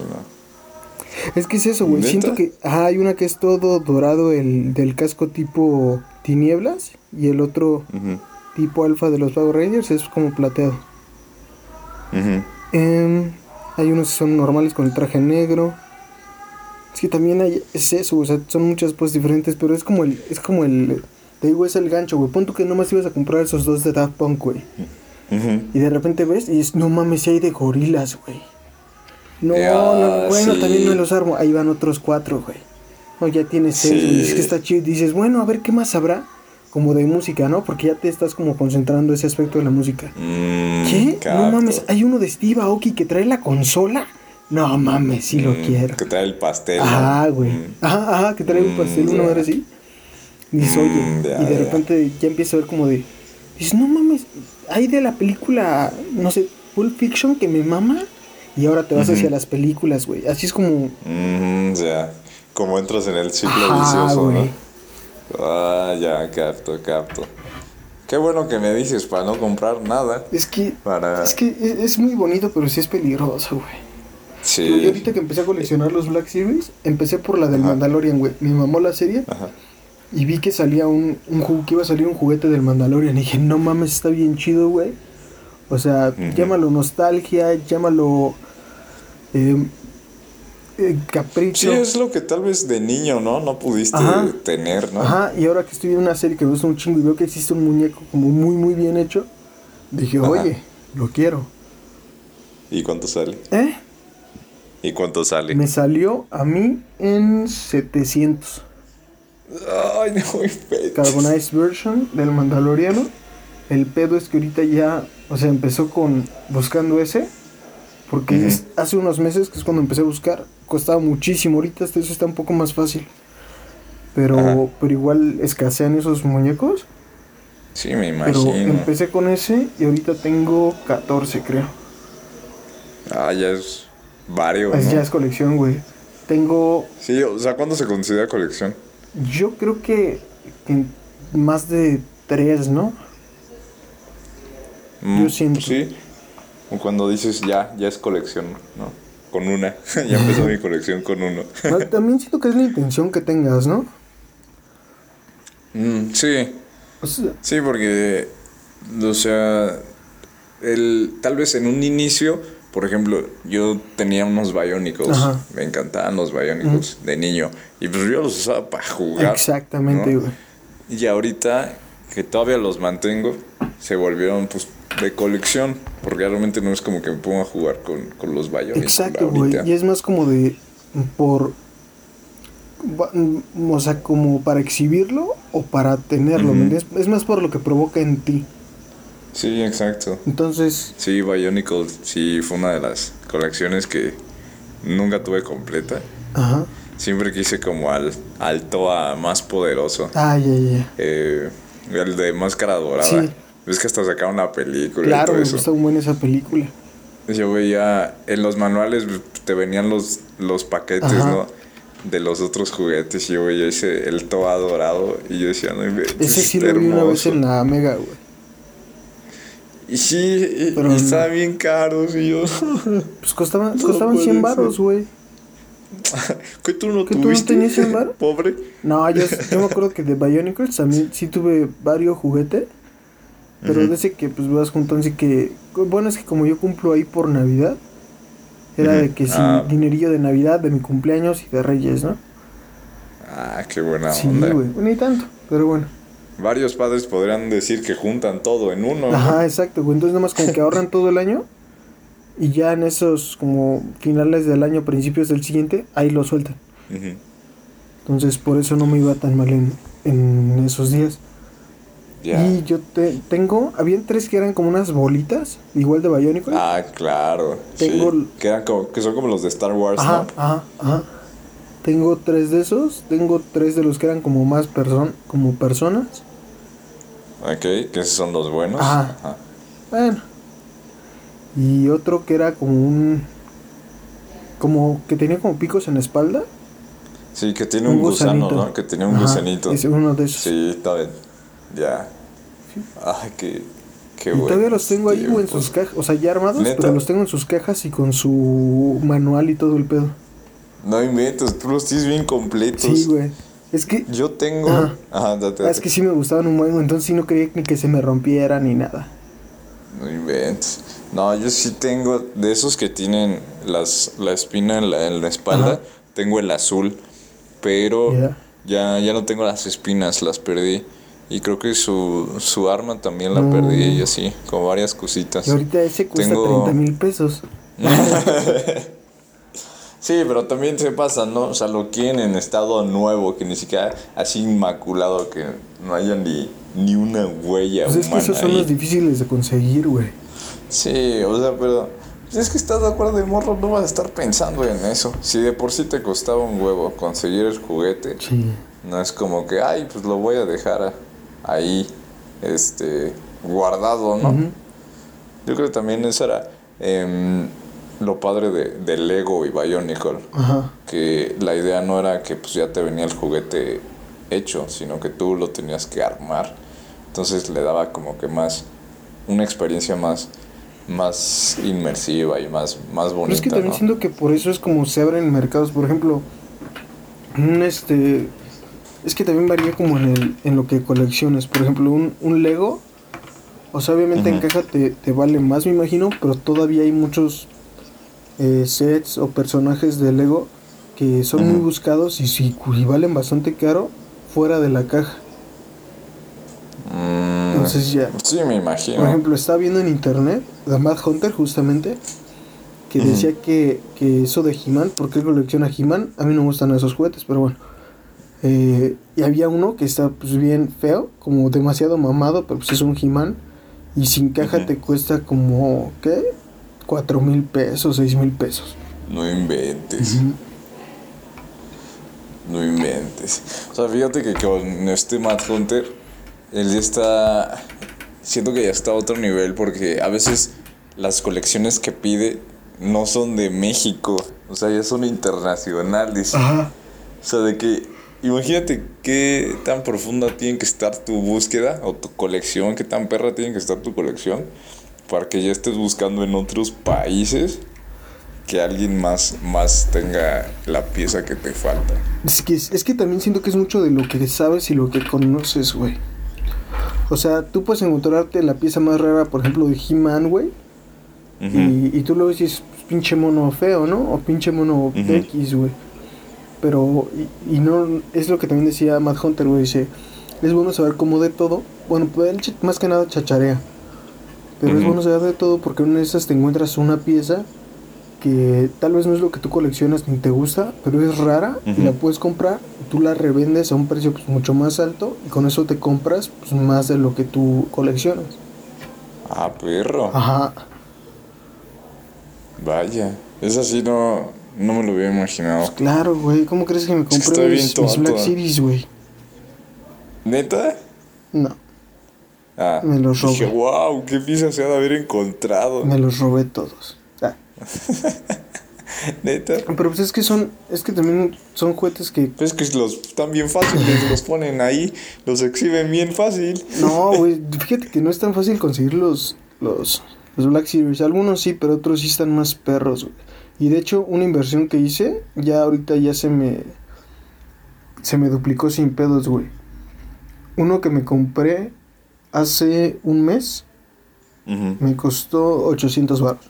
Es que es eso, güey. Siento que ajá, hay una que es todo dorado el del casco tipo tinieblas y el otro tipo alfa de los Power Rangers es como plateado. Em, hay unos que son normales con el traje negro. Es que también hay, es eso, o sea, son muchas pues diferentes, pero es como el, es como el, te digo, es el gancho, güey. Pon tú que nomás ibas a comprar esos dos de Daft Punk, güey. Y de repente ves y es, no mames, si hay de gorilas, güey. No, no, bueno, sí. también me los armo. Ahí van otros cuatro, güey. No, ya tienes seis, Sí. Es que está chido. Y dices, bueno, a ver qué más habrá. Como de música, ¿no? Porque ya te estás como concentrando ese aspecto de la música. Mm, ¿Qué? capto. No mames, hay uno de Steve Aoki que trae la consola. No mames, sí lo Mm, quiero. Que trae el pastel. Ajá, güey. Mm. Ajá, ajá, que trae un Mm, pastel, una hora así. Dices, Mm, oye, ya, y de repente ya empieza a ver como de. Dices, no mames, hay de la película, no sé, Pulp Fiction que me mama. Y ahora te vas hacia las películas, güey. Así es como. Mm, ya. Como entras en el ciclo vicioso. ¿no? Ah, ya, capto, capto. Qué bueno que me dices para no comprar nada. Es que. Para... Es que es, es muy bonito, pero sí es peligroso, güey. Yo Sí. ahorita que empecé a coleccionar los Black Series, empecé por la del Ajá. Mandalorian, güey. Me mamó la serie. Ajá. Y vi que salía un, un que iba a salir un juguete del Mandalorian. Y dije, no mames, está bien chido, güey. O sea, llámalo nostalgia, llámalo eh, eh, Sí, capricho. es lo que tal vez de niño, ¿no? No pudiste Ajá. tener, ¿no? Ajá, y ahora que estoy viendo una serie que me gusta un chingo y veo que existe un muñeco como muy, muy bien hecho, dije, Ajá. oye, lo quiero. ¿Y cuánto sale? ¿Eh? ¿Y cuánto sale? Me salió a mí en 700. Ay, no. Carbonized version del Mandaloriano. El pedo es que ahorita ya, o sea, empezó con buscando ese. Porque es- hace unos meses, que es cuando empecé a buscar, costaba muchísimo. Ahorita este- eso está un poco más fácil. Pero, Ajá. pero igual escasean esos muñecos. Sí, me Pero imagino. empecé con ese y ahorita tengo 14, creo. Ah, ya es varios, Pues ¿no? ya es colección, güey. Tengo, Sí, o sea, ¿cuándo se considera colección? Yo creo que, que más de tres, ¿no? Mm, Yo siento. sí. O cuando dices ya, ya es colección, ¿no? Con una. ya empezó mi colección con uno. No, También siento que es la intención que tengas, ¿no? Mm, sí, O sea, sí, porque, o sea, el, tal vez en un inicio, por ejemplo, yo tenía unos Ajá. me encantaban los biónicos de niño, y pues yo los usaba para jugar. Exactamente, ¿no? güey. Y ahorita que todavía los mantengo, se volvieron pues de colección, porque realmente no es como que me ponga a jugar con, con los biónicos. Exacto, güey. Y es más como de. Por. mm, O sea, como para exhibirlo o para tenerlo. Es más por lo que provoca en ti. Sí, exacto. Entonces, Sí, Bionicle sí fue una de las colecciones que nunca tuve completa. ajá. Siempre quise como al, al Toa más poderoso. Ah, ya, ya. Eh, el de Máscara Dorada. Sí. Ves que hasta sacaron una película y Claro, todo me gusta un buen esa película. Yo veía en los manuales te venían los, los paquetes, Ajá. ¿no? De los otros juguetes. Y yo veía ese, el Toa dorado. Y yo decía, no inventes, Ese sí lo vi una vez hermoso". en la Mega, güey. Y sí, y, Pero y no. estaban bien caros. Y yo, Pues costaban, No costaban puede 100 ser. baros, güey. ¿qué tú no ¿Que tú no tuviste? tenías 100 varos? Pobre. No, yo, yo me acuerdo que de Bionicles también sí tuve varios juguetes. Pero de ese que pues vas juntando así que... Bueno, es que como yo cumplo ahí por Navidad. Era de que sí, Ah. dinerillo de Navidad, de mi cumpleaños y de Reyes, ¿no? Ah, qué buena sí, onda. güey. Ni tanto, pero bueno. Varios padres podrían decir que juntan todo en uno. ¿no? Ajá, exacto, güey. Entonces nada más como que ahorran todo el año. Y ya en esos como finales del año, principios del siguiente, ahí lo sueltan. Entonces por eso no me iba tan mal en, en esos días. Y yo te, tengo, habían tres que eran como unas bolitas, igual de Bionicle. Ah, claro. Tengo sí. Que, eran como, que son como los de Star Wars, Ajá, ¿no? ajá, ajá. Tengo tres de esos, tengo tres de los que eran como más person como personas. Ok, que esos son los buenos. Ajá. Ajá. Bueno. Y otro que era como un como que tenía como picos en la espalda. Sí, que tiene un, gusano, ¿no? Que tiene un Ajá, gusanito. Es uno de esos. Sí, está bien. Ya. Ay, qué, qué y bueno. todavía los tengo ahí, en sus cajas. O sea, ya armados, ¿Neta? pero los tengo en sus cajas y con su manual y todo el pedo. No inventes, tú los tienes bien completos. Sí, güey. Es que, Yo tengo. Ajá. Ajá, date, date. es que sí me gustaban un buen, entonces sí no quería ni que se me rompiera ni nada. No inventes. No, yo sí tengo de esos que tienen las, la espina en la, en la espalda. Ajá. Tengo el azul, pero Ya. ya, ya no tengo las espinas, las perdí. Y creo que su, su arma también la No. perdí y así, como varias cositas. Y ahorita ese cuesta Tengo- 30 mil pesos. Sí, pero también se pasa, ¿no? O sea, lo quieren en estado nuevo, que ni siquiera así inmaculado, que no haya ni, ni una huella Pues es que humana esos son los difíciles de conseguir, güey. Sí, o sea, pero si es que estás de acuerdo de morro, no vas a estar pensando en eso. Si de por sí te costaba un huevo conseguir el juguete, Sí. no es como que, ay, pues lo voy a dejar ahí, este, guardado, ¿no? Yo creo que también eso era em, lo padre de, de Lego y Bionicle, Ajá. que la idea no era que pues ya te venía el juguete hecho, sino que tú lo tenías que armar. Entonces le daba como que más, una experiencia más, más inmersiva y más, más Pero bonita. es que también ¿no? siento que por eso es como se abren mercados. Por ejemplo, un este. Es que también varía como en, el, en lo que colecciones. Por ejemplo, un, un Lego. O sea, obviamente en Ujú. caja te, te vale más, me imagino. Pero todavía hay muchos eh, sets o personajes de Lego que son muy buscados y, y valen bastante caro fuera de la caja. Mm, Entonces ya. sí, me imagino. Por ejemplo, estaba viendo en internet, The Mad Hunter justamente, que decía que, que eso de He-Man, porque él colecciona He-Man, a mí no me gustan esos juguetes, pero bueno. Eh, y había uno que está pues bien feo, como demasiado mamado, pero pues es un He-Man, y sin caja te cuesta como, ¿qué? Cuatro mil pesos, seis mil pesos. No inventes. No inventes. O sea, fíjate que con este Matt Hunter, él ya está. Siento que ya está a otro nivel porque a veces las colecciones que pide no son de México. O sea, ya son internacionales. Ajá. O sea, de que. Imagínate qué tan profunda tiene que estar tu búsqueda o tu colección, qué tan perra tiene que estar tu colección para que ya estés buscando en otros países que alguien más, más tenga la pieza que te falta. Es que, es que también siento que es mucho de lo que sabes y lo que conoces, güey. O sea, tú puedes encontrarte la pieza más rara, por ejemplo, de He-Man, güey. Ujú. y, y tú lo ves y dices, pues, pinche mono feo, ¿no? O pinche mono Ujú. X, güey. Pero, y, y no, es lo que también decía Matt Hunter, güey. Dice, es bueno saber cómo de todo. Bueno, pues él más que nada chacharea. Pero es bueno saber de todo porque en una de esas te encuentras una pieza que tal vez no es lo que tú coleccionas ni te gusta, pero es rara y la puedes comprar. y Tú la revendes a un precio pues, mucho más alto y con eso te compras pues, más de lo que tú coleccionas. Ah, perro. Ajá. Vaya. Es así, no, no me lo había imaginado. Claro, güey. ¿Cómo crees que me compré mis, mis. Black Series, güey? ¿Neta? No, Ah, Me los dije, robé. wow, qué pieza se ha de haber encontrado. me los robé todos. Ah, ¿Neta? Pero pues es que son, es que también son juguetes que... Pues es que los están bien fáciles, los ponen ahí, los exhiben bien fácil. No, güey, fíjate que no es tan fácil conseguir los, los, los Black Series. Algunos sí, pero otros sí están más perros, güey. Y de hecho, una inversión que hice, ya ahorita ya se me... Se me duplicó sin pedos, güey. Uno que me compré hace un mes, me costó 800 baros.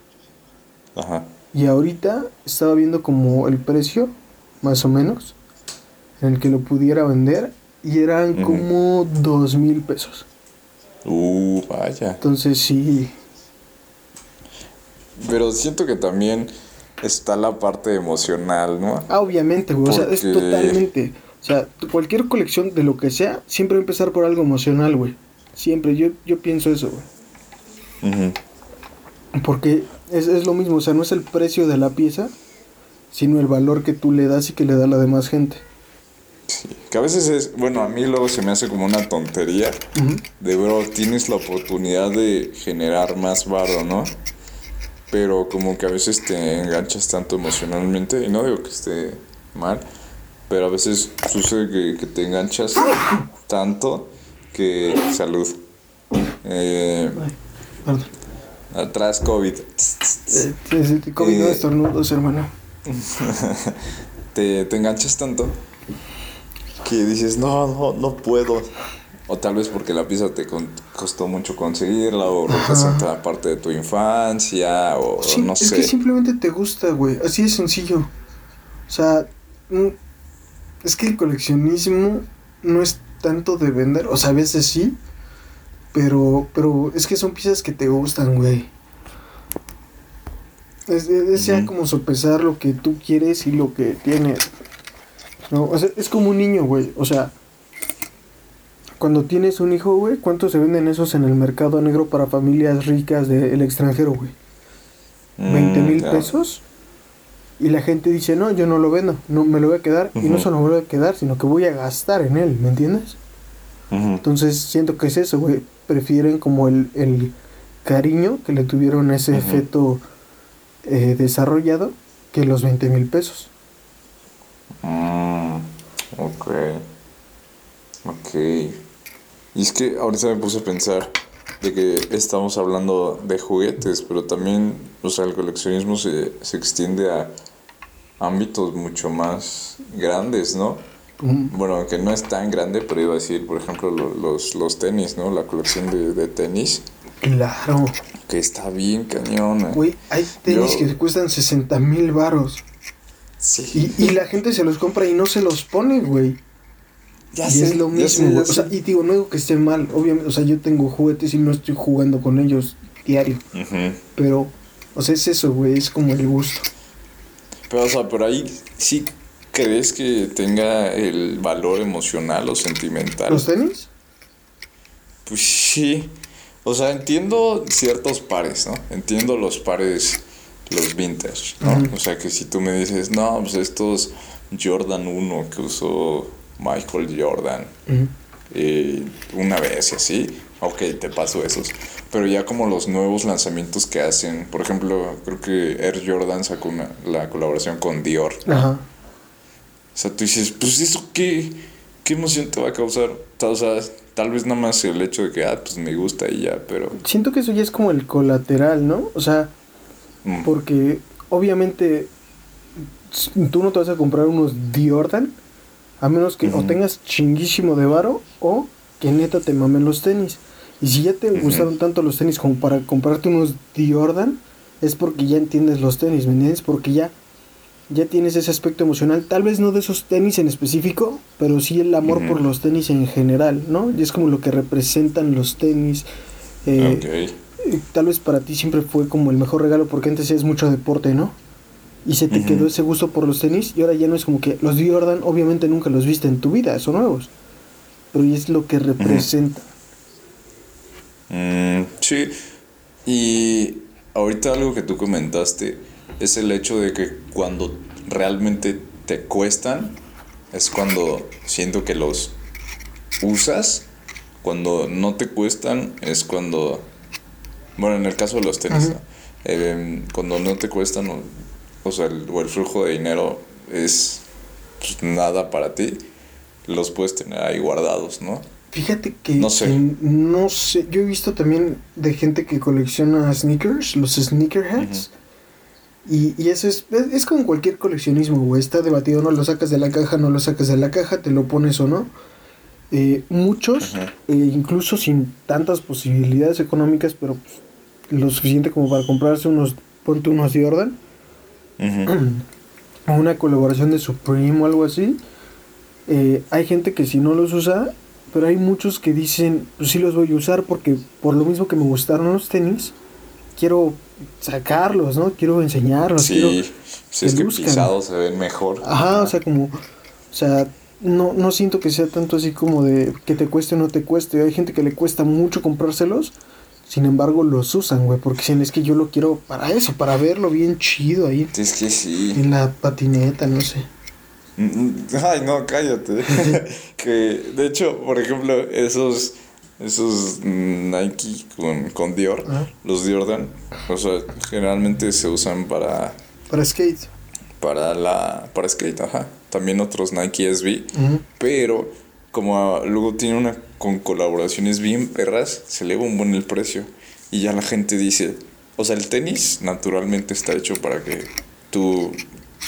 Ajá. Y ahorita estaba viendo como el precio, más o menos, en el que lo pudiera vender. Y eran como dos mil pesos. Uh, vaya. Entonces sí. Pero siento que también está la parte emocional, ¿no? Ah, obviamente, güey. O sea, es totalmente. O sea, cualquier colección de lo que sea, siempre va a empezar por algo emocional, güey. Siempre, yo, yo pienso eso, güey. Porque es, es lo mismo, o sea, no es el precio de la pieza, sino el valor que tú le das y que le da la demás gente. Sí, que a veces es, bueno, a mí luego se me hace como una tontería de, bro, tienes la oportunidad de generar más varo, ¿no? Pero como que a veces te enganchas tanto emocionalmente, y no digo que esté mal, pero a veces sucede que, que te enganchas tanto que... Salud. Eh, perdón. atrás COVID. Eh, sí, sí, COVID no Eh, estornudos, hermano. te, te enganchas tanto que dices, no, no, no puedo. O tal vez porque la pieza te costó mucho conseguirla, o representa parte de tu infancia, o Sí, no es sé. que simplemente te gusta, güey. Así de sencillo. O sea, mm, es que el coleccionismo no es tanto de vender. O sea, a veces sí. Pero, pero es que son piezas que te gustan, güey. Es, es- ya como sopesar lo que tú quieres y lo que tienes. No, o sea, es como un niño, güey. O sea, cuando tienes un hijo, güey, ¿cuánto se venden esos en el mercado negro para familias ricas del extranjero, güey? Mm, 20 mil ya. pesos. Y la gente dice, no, yo no lo vendo, no me lo voy a quedar. Y no solo me lo voy a quedar, sino que voy a gastar en él, ¿me entiendes? Entonces siento que es eso, güey. Prefieren como el, el cariño que le tuvieron a ese Ujú. efecto eh, desarrollado que los 20 mil pesos. Mm, ok. Ok. Y es que ahorita me puse a pensar de que estamos hablando de juguetes, pero también, o sea, el coleccionismo se, se extiende a ámbitos mucho más grandes, ¿no? Bueno, que no es tan grande, pero iba a decir, por ejemplo, lo- los, los tenis, ¿no? La colección de, de tenis, Claro. que está bien cañona. Güey, hay tenis Yo- que cuestan 60 mil varos. Sí. Y, y la gente se los compra y no se los pone, güey. Ya y sé, es lo mismo, sé. O sea, y digo, no digo que esté mal, obviamente, o sea, yo tengo juguetes y no estoy jugando con ellos diario. Pero, o sea, es eso, güey, es como el gusto. Pero, o sea, por ahí sí crees que tenga el valor emocional o sentimental. ¿Los tenis? Pues sí. O sea, entiendo ciertos pares, ¿no? Entiendo los pares, los vintage, ¿no? O sea, que si tú me dices, no, pues estos Jordan 1 que usó Michael Jordan eh, una vez y así, ok, te paso esos. Pero ya como los nuevos lanzamientos que hacen, por ejemplo, creo que Air Jordan sacó una, la colaboración con Dior. Ajá. O sea, tú dices, pues eso qué, qué emoción te va a causar. O sea, tal vez nada más el hecho de que, ah, pues me gusta y ya, pero... Siento que eso ya es como el colateral, ¿no? O sea, mm, porque obviamente tú no te vas a comprar unos Jordan a menos que o tengas chinguísimo de varo o que neta te mamen los tenis. Y si ya te gustaron tanto los tenis como para comprarte unos Jordan, es porque ya entiendes los tenis, ¿me entiendes? Porque ya ya tienes ese aspecto emocional, tal vez no de esos tenis en específico, pero sí el amor por los tenis en general, ¿no? Y es como lo que representan los tenis. eh, eh, tal vez para ti siempre fue como el mejor regalo porque antes es mucho deporte, ¿no? Y se te quedó ese gusto por los tenis y ahora ya no es como que los Jordan obviamente nunca los viste en tu vida, son nuevos. Pero es lo que representa. Mm, sí. Y ahorita algo que tú comentaste es el hecho de que cuando realmente te cuestan es cuando siento que los usas. Cuando no te cuestan es cuando... Bueno, en el caso de los tenis. Eh, cuando no te cuestan o, sea, el, o el flujo de dinero es pues, nada para ti, los puedes tener ahí guardados, ¿no? Fíjate que No sé. que no sé, yo he visto también de gente que colecciona sneakers, los sneakerheads. Y, y eso es, es, es como cualquier coleccionismo, güey. Está debatido, no lo sacas de la caja, no lo sacas de la caja, te lo pones o no. Eh, muchos, eh, incluso sin tantas posibilidades económicas, pero pues, lo suficiente como para comprarse unos, ponte unos Jordan, O una colaboración de Supreme o algo así. eh, hay gente que si no los usa, pero hay muchos que dicen, pues sí los voy a usar porque por lo mismo que me gustaron los tenis, quiero sacarlos, ¿no? Quiero enseñarlos. quiero- sí, es que luzcan. pisados se ven mejor. Ajá, o sea, como, o sea, no, no siento que sea tanto así como de que te cueste o no te cueste. Hay gente que le cuesta mucho comprárselos, sin embargo los usan, güey, porque dicen, es que yo lo quiero para eso, para verlo bien chido ahí. Es que sí. En la patineta, no sé. Mm, mm, Ay, no, cállate. que, de hecho, por ejemplo, esos, esos Nike con, con Dior, Ajá. los Jordan, o sea, generalmente se usan para, Para skate. para la, para skate, ajá. También otros Nike SB, Ujú. pero como luego tiene una con colaboraciones bien perras, se eleva un buen el precio. Y ya la gente dice, o sea, el tenis naturalmente está hecho para que tú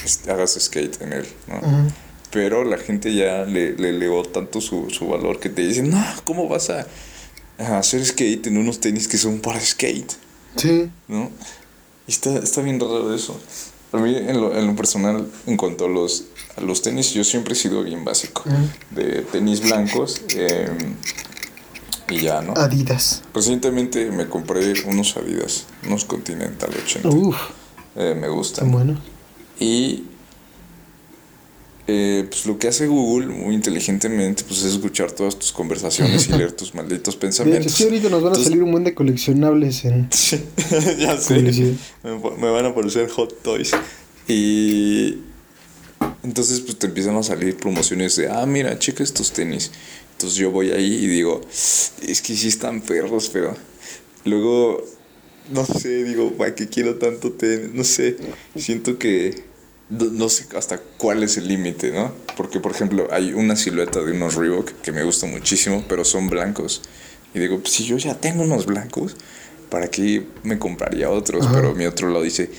este, hagas skate en él, ¿no? Pero la gente ya le, le elevó tanto su, su valor que te dicen, no, ¿cómo vas a, a hacer skate en unos tenis que son para skate? Sí. ¿No? Y está, está bien raro eso. A mí, en lo, en lo personal, en cuanto a los, a los tenis, yo siempre he sido bien básico. De tenis blancos eh, y ya, ¿no? Adidas. Recientemente me compré unos Adidas, unos Continental 80. Uf, Eh, me gustan. buenos. Y eh, pues lo que hace Google muy inteligentemente pues es escuchar todas tus conversaciones y leer tus malditos De hecho, pensamientos. sí, ahorita nos van a salir un buen de coleccionables en ya sé. me van a aparecer hot toys. Y entonces pues te empiezan a salir promociones de, ah, mira, checa estos tenis. Entonces yo voy ahí y digo, es que sí están perros, pero luego, no sé, digo, ¿para qué quiero tanto tenis? No sé, siento que no, sé hasta cuál es el límite, ¿no? Porque, por ejemplo, hay una silueta de unos Reebok que me gusta muchísimo, pero son blancos. Y digo, pues si yo ya tengo unos blancos, ¿para qué me compraría otros? Ajá. Pero mi otro lado dice,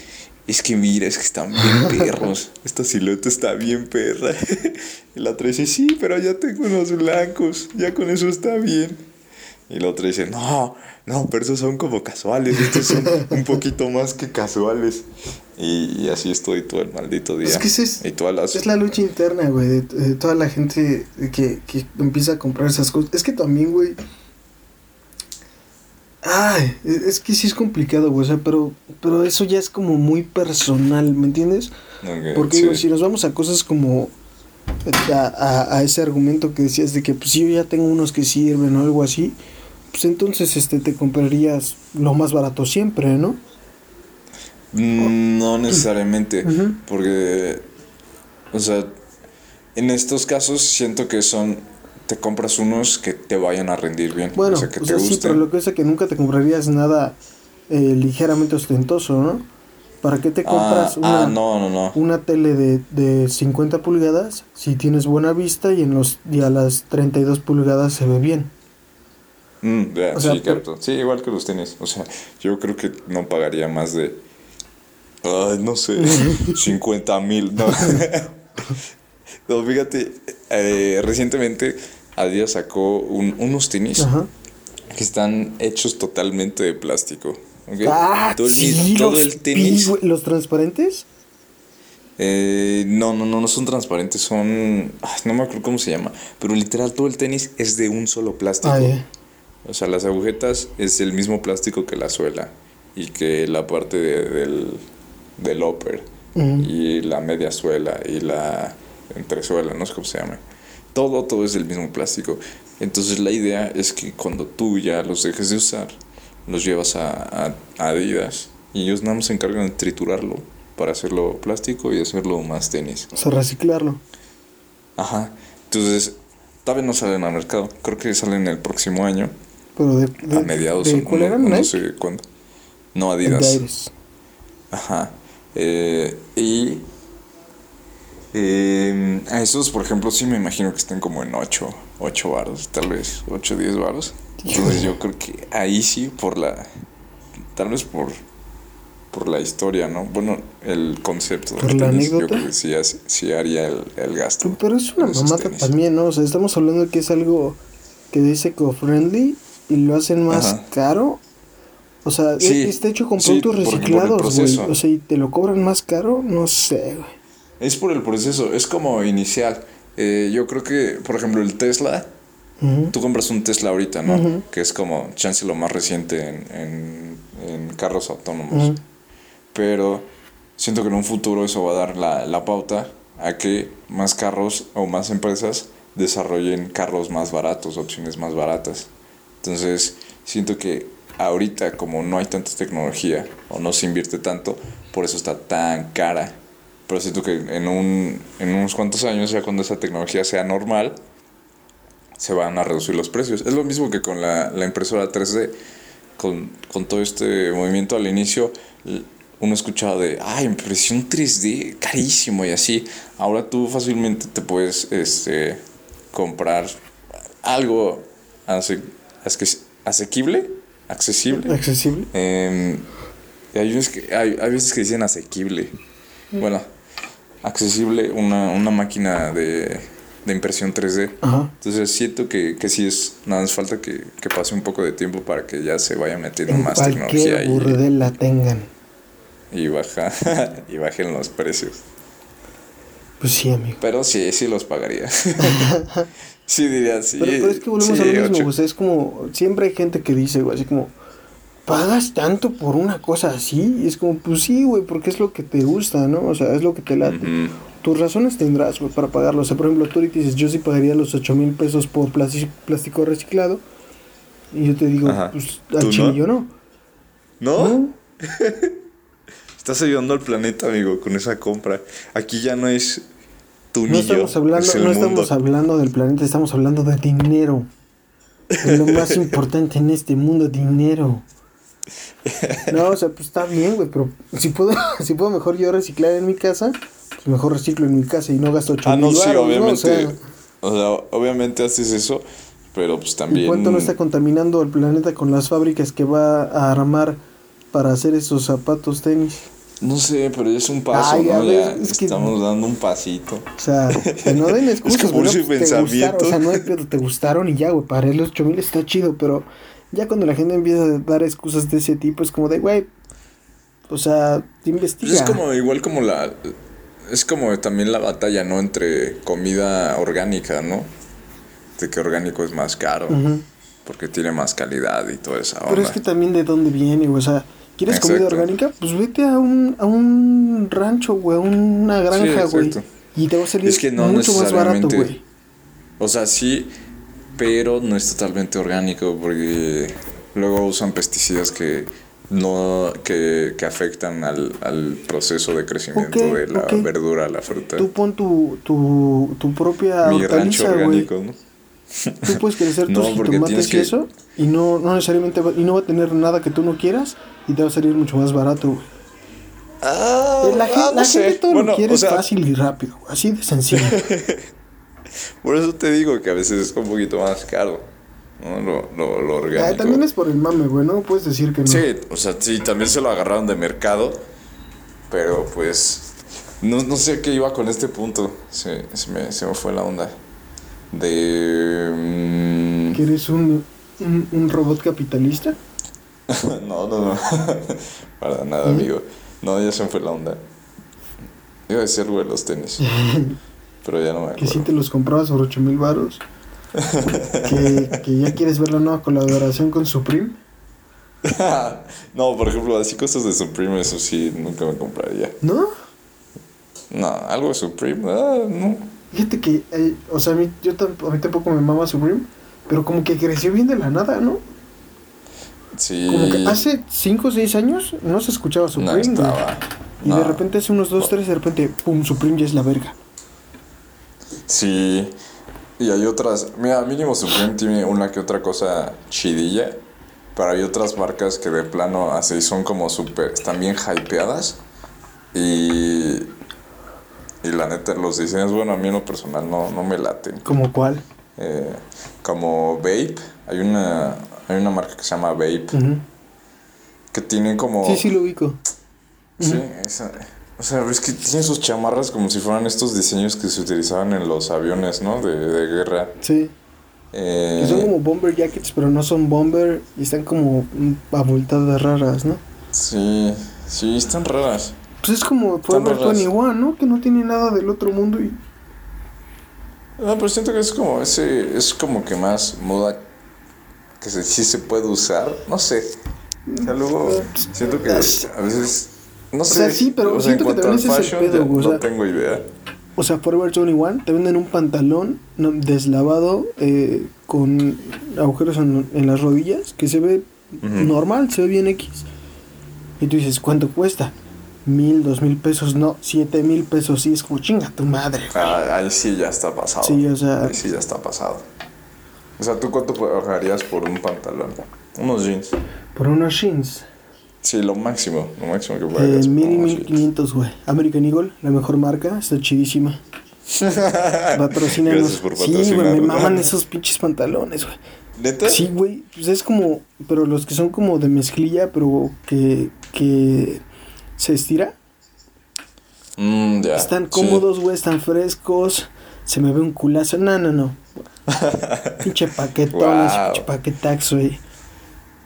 es que mira, es que están bien perros. Esta silueta está bien perra. Y la otra dice, sí, pero ya tengo unos blancos, ya con eso está bien. Y la otra dice, no, no, pero esos son como casuales, estos son un poquito más que casuales. Y, y así estoy todo el maldito día. Es que es- y todas las... Es la lucha interna, güey, de, de toda la gente que, que empieza a comprar esas cosas. Es que también, güey. Ay, es que sí es complicado, güey, o sea, pero, pero eso ya es como muy personal, ¿me entiendes? Porque sí. digo, si nos vamos a cosas como a, a- a ese argumento que decías de que pues si yo ya tengo unos que sirven o algo así, pues entonces este te comprarías lo más barato siempre, ¿no? Mm, No necesariamente, Ujú. porque, o sea, en estos casos siento que son, te compras unos que te vayan a rendir bien, Bueno, o sea, que o te sea, sí, gusten. pero lo que es que nunca te comprarías nada eh, ligeramente ostentoso, ¿no? ¿Para qué te compras ah, una, ah, no, no, no. una tele de, de 50 pulgadas si tienes buena vista y en los y a las 32 pulgadas se ve bien? Mm, ya, o sea, sí, pero- capto. Sí, igual que los tenis. O sea, yo creo que no pagaría más de. Ay, no sé. 50 mil. No. no, fíjate. eh, recientemente Adidas sacó un- unos tenis Ajá. que están hechos totalmente de plástico. ¿ok? Ah, todo el, sí, todo los el tenis. ¿Los transparentes? Eh, no, no, no, no son transparentes, son. ay, no me acuerdo cómo se llama. Pero literal, todo el tenis es de un solo plástico. Ah, ya. O sea, las agujetas es el mismo plástico que la suela y que la parte de- del, del upper y la media suela y la entresuela, no sé cómo se llama. Todo, todo es del mismo plástico. Entonces la idea es que cuando tú ya los dejes de usar, los llevas a, a- a Adidas y ellos nada más se encargan de triturarlo para hacerlo plástico y hacerlo más tenis. O sea, reciclarlo. Ajá. Entonces, todavía no salen al mercado. Creo que salen el próximo año. Pero de, de- A mediados. de- ¿Cuál no, era? no sé cuándo. No, Adidas. Ajá. Eh, y eh, a esos, por ejemplo, sí me imagino que estén como en 8, 8 varos, tal vez 8, 10 varos. Entonces yo creo que ahí sí, por la. Tal vez por. Por la historia, ¿no? Bueno, el concepto. ¿Por la tenis, Yo anécdota? creo que sí, sí haría el, el gasto. Pero es una tenis. también, ¿no? O sea, estamos hablando que es algo que dice eco-friendly y lo hacen más Ajá. caro. O sea, Sí, está hecho con productos reciclados, güey. O sea, y te lo cobran más caro, no sé, güey. Es por el proceso, es como inicial. Eh, yo creo que, por ejemplo, el Tesla, Ujú. tú compras un Tesla ahorita, ¿no? Que es como chance lo más reciente en, en, en carros autónomos. Pero siento que en un futuro eso va a dar la, la pauta a que más carros o más empresas desarrollen carros más baratos, opciones más baratas. Entonces, siento que ahorita como no hay tanta tecnología o no se invierte tanto, por eso está tan cara. Pero siento que en, un, en unos cuantos años, ya cuando esa tecnología sea normal, se van a reducir los precios. Es lo mismo que con la, la impresora 3D. Con, con, todo este movimiento al inicio, uno escuchaba de, ah, impresión 3D, carísimo y así. Ahora tú fácilmente te puedes este, comprar algo asequible, accesible. Accesible. Eh, hay, veces que, hay, hay veces que dicen asequible. Bueno, accesible una, una máquina de, de impresión 3D. Ajá. Entonces siento que, que sí es, nada más falta que, que, pase un poco de tiempo para que ya se vaya metiendo en más tecnología. y burdel la tengan. Y, baja, y bajen los precios. Pues sí, amigo. Pero sí, sí los pagaría. sí, diría, sí. Pero, pero es que volvemos sí, a lo mismo, sea, es como, siempre hay gente que dice, güey, así como, ¿pagas tanto por una cosa así? Y es como, pues sí, güey, porque es lo que te gusta, ¿no? O sea, es lo que te late. Tus razones tendrás, güey, para pagarlo. O sea, por ejemplo, tú ahorita dices, yo sí pagaría los 8 mil pesos por plástico, reciclado. Y yo te digo, Ajá. pues ¿Tú al chile no? yo no. ¿No? ¿No? Estás ayudando al planeta, amigo, con esa compra. Aquí ya no es No estamos hablando, es el no mundo. estamos hablando del planeta, estamos hablando de dinero. Es lo más importante en este mundo, dinero. No, o sea, pues está bien, güey, pero si puedo, si puedo mejor yo reciclar en mi casa, pues mejor reciclo en mi casa y no gasto 8 Ah, no, sí, obviamente. O sea, O sea, obviamente haces eso, pero pues ¿y también. cuánto no está contaminando el planeta con las fábricas que va a armar para hacer esos zapatos tenis? No sé, pero ya es un paso, Ay, ¿no? ver, ya es que- estamos dando un pasito. O sea, que no den excusas, te pensamiento. gustaron, o sea, no hay pedo, te gustaron y ya, güey, para los 8000 está chido, pero ya cuando la gente empieza a dar excusas de ese tipo, es como de, güey, o sea, te investiga. Pues es como, igual como la. Es como también la batalla, ¿no? Entre comida orgánica, ¿no? De que orgánico es más caro, porque tiene más calidad y toda esa onda. Pero es que también de dónde viene, güey, o sea, ¿quieres comida orgánica? Pues vete a un, a un rancho, güey, a una granja, güey, y te va a salir Es que no mucho más barato, güey. O sea, sí, pero no es totalmente orgánico porque luego usan pesticidas que no que, que afectan al, al proceso de crecimiento de la verdura, la fruta. Tú pon tu, tu, tu propia Mi rancho hortaliza, orgánico, ¿no? Tú puedes crecer No, tus porque jitomates y que- eso y no, no necesariamente va, y no va a tener nada que tú no quieras y te va a salir mucho más barato, güey. Ah, la gen- ah, la no sé. gente todo Bueno, lo quiere o sea, fácil y rápido, así de sencillo. por eso te digo que a veces es un poquito más caro, ¿no? Lo, lo, lo Ah, orgánico. también es por el mame, güey, no puedes decir que no. Sí, o sea, sí, también se lo agarraron de mercado, pero pues no, no sé qué iba con este punto, se, se, me, se me fue la onda. De... mm, ¿Que eres un, un, un robot capitalista? no, no, no, para nada, ¿Mm? amigo. No, ya se me fue la onda. Iba a decir algo de los tenis, pero ya no me Que sí acuerdo. te los comprabas por 8 mil baros. que, que ya quieres ver la nueva colaboración con Supreme. no, por ejemplo, así cosas de Supreme, eso sí, nunca me compraría. ¿No? No, algo de Supreme, ah, no. Fíjate que, eh, o sea, a mí, yo tamp- a mí tampoco me mama Supreme, pero como que creció bien de la nada, ¿no? Sí. Como que hace 5 o 6 años no se escuchaba no Supreme, güey. estaba. Y No. de repente hace unos 2, 3, de repente, pum, Supreme ya es la verga. Sí. Y hay otras. Mira, mínimo Supreme tiene una que otra cosa chidilla. Pero hay otras marcas que de plano así son como súper. Están bien hypeadas. Y. Y la neta, los diseños, bueno, a mí en lo personal no, no me laten. ¿Como cuál? Eh, como Vape. Hay una. Hay una marca que se llama Vape. Que tiene como. Sí, sí lo ubico. Sí, esa. O sea, es que tiene sus chamarras como si fueran estos diseños que se utilizaban en los aviones, ¿no? De, de guerra. Sí. Eh, Que son como bomber jackets, pero no son bomber y están como abultadas raras, ¿no? Sí, sí, están raras. Pues es como Forever raras. 21, ¿no? Que no tiene nada del otro mundo y... No, pero siento que es como ese, es como que más moda que se, sí se puede usar. No sé. O sea, luego siento que a veces, no sé. sea, sí, pero o sea, en siento que también ese es el fashion, pedo, ya güey, o no tengo idea. o sea, Forever 21, te venden un pantalón deslavado eh, con agujeros en, en las rodillas que se ve normal, se ve bien X. Y tú dices, ¿cuánto cuesta? Mil, dos mil pesos, no, siete mil pesos, sí, es como chinga tu madre. güey". Ah, ahí sí ya está pasado. Sí, o sea- Ahí sí ya está pasado. O sea, ¿tú cuánto pagarías por un pantalón? Unos jeans. Por unos jeans, Sí, lo máximo. Lo máximo que eh, pagarías. por mil y mil quinientos, güey. American Eagle, la mejor marca, está chidísima. Patrocínanos. Gracias por Sí, güey, me maman esos pinches pantalones, güey. ¿Neta? Sí, güey, pues es como, pero los que son como de mezclilla, pero que, que se estira, Mm, ya. están cómodos, güey, están frescos, se me ve un culazo, no, no, no. pinche paquetones, Wow. pinche paquetax, güey.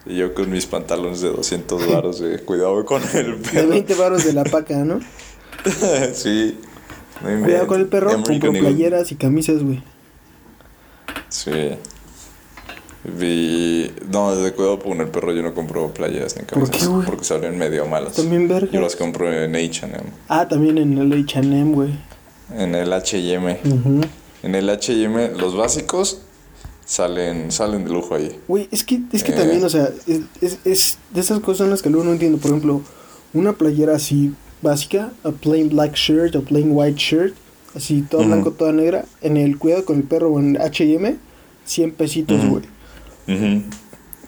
Y yo con mis pantalones de 200 varos, eh. Cuidado con el De perro. 20 baros de la paca, ¿no? sí. No Cuidado con el perro, De compro playeras y camisas, güey. Sí. Vi... No, de cuidado con el perro yo no compro playeras ni ¿Por camisas. qué, güey? Porque salen medio malas. También vergas. Yo las compro en H&M. Ah, también en el H&M, güey. En el H&M. Ujú. En el H&M los básicos salen salen de lujo ahí. Güey, es que, es que Eh. también, o sea, es, es, es de esas cosas en las que luego no entiendo. Por ejemplo, una playera así básica, a plain black shirt o plain white shirt, así todo Ujú. blanco, toda negra, en el cuidado con el perro o en H&M, 100 pesitos, Ujú. Ujú.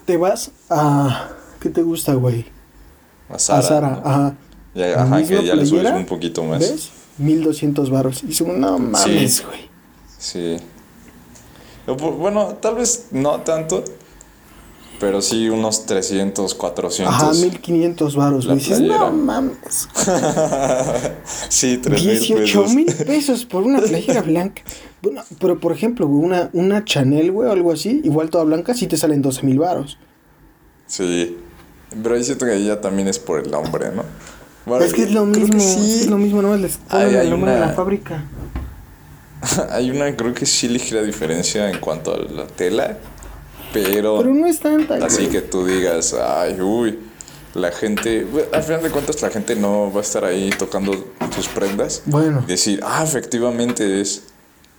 Te vas a... ¿Qué te gusta, güey? A Zara. a Zara, ¿no? ajá. Ya, ajá, que ya le subes un poquito más. ¿Ves? 1200 baros. Y son, no mames, Sí. güey. Sí. Bueno, tal vez no tanto, pero sí unos 300, 400. Ajá, 1500 baros, La güey. Dices, playera. no mames. sí, 3 mil 18 pesos. mil pesos por una playera blanca. Bueno, pero por ejemplo, güey, una, una Chanel, güey, o algo así, igual toda blanca, sí te salen 12 mil baros. Sí. Pero ahí siento que ya también es por el nombre, ¿no? Bueno, es que es lo mismo, sí. es lo mismo, no les ponen el nombre de la fábrica. Hay una, creo que sí ligera diferencia en cuanto a la tela, pero, Pero no es tanta, así güey. que tú digas, ay, uy, la gente, al final de cuentas la gente no va a estar ahí tocando tus prendas Bueno. y decir, ah, efectivamente es,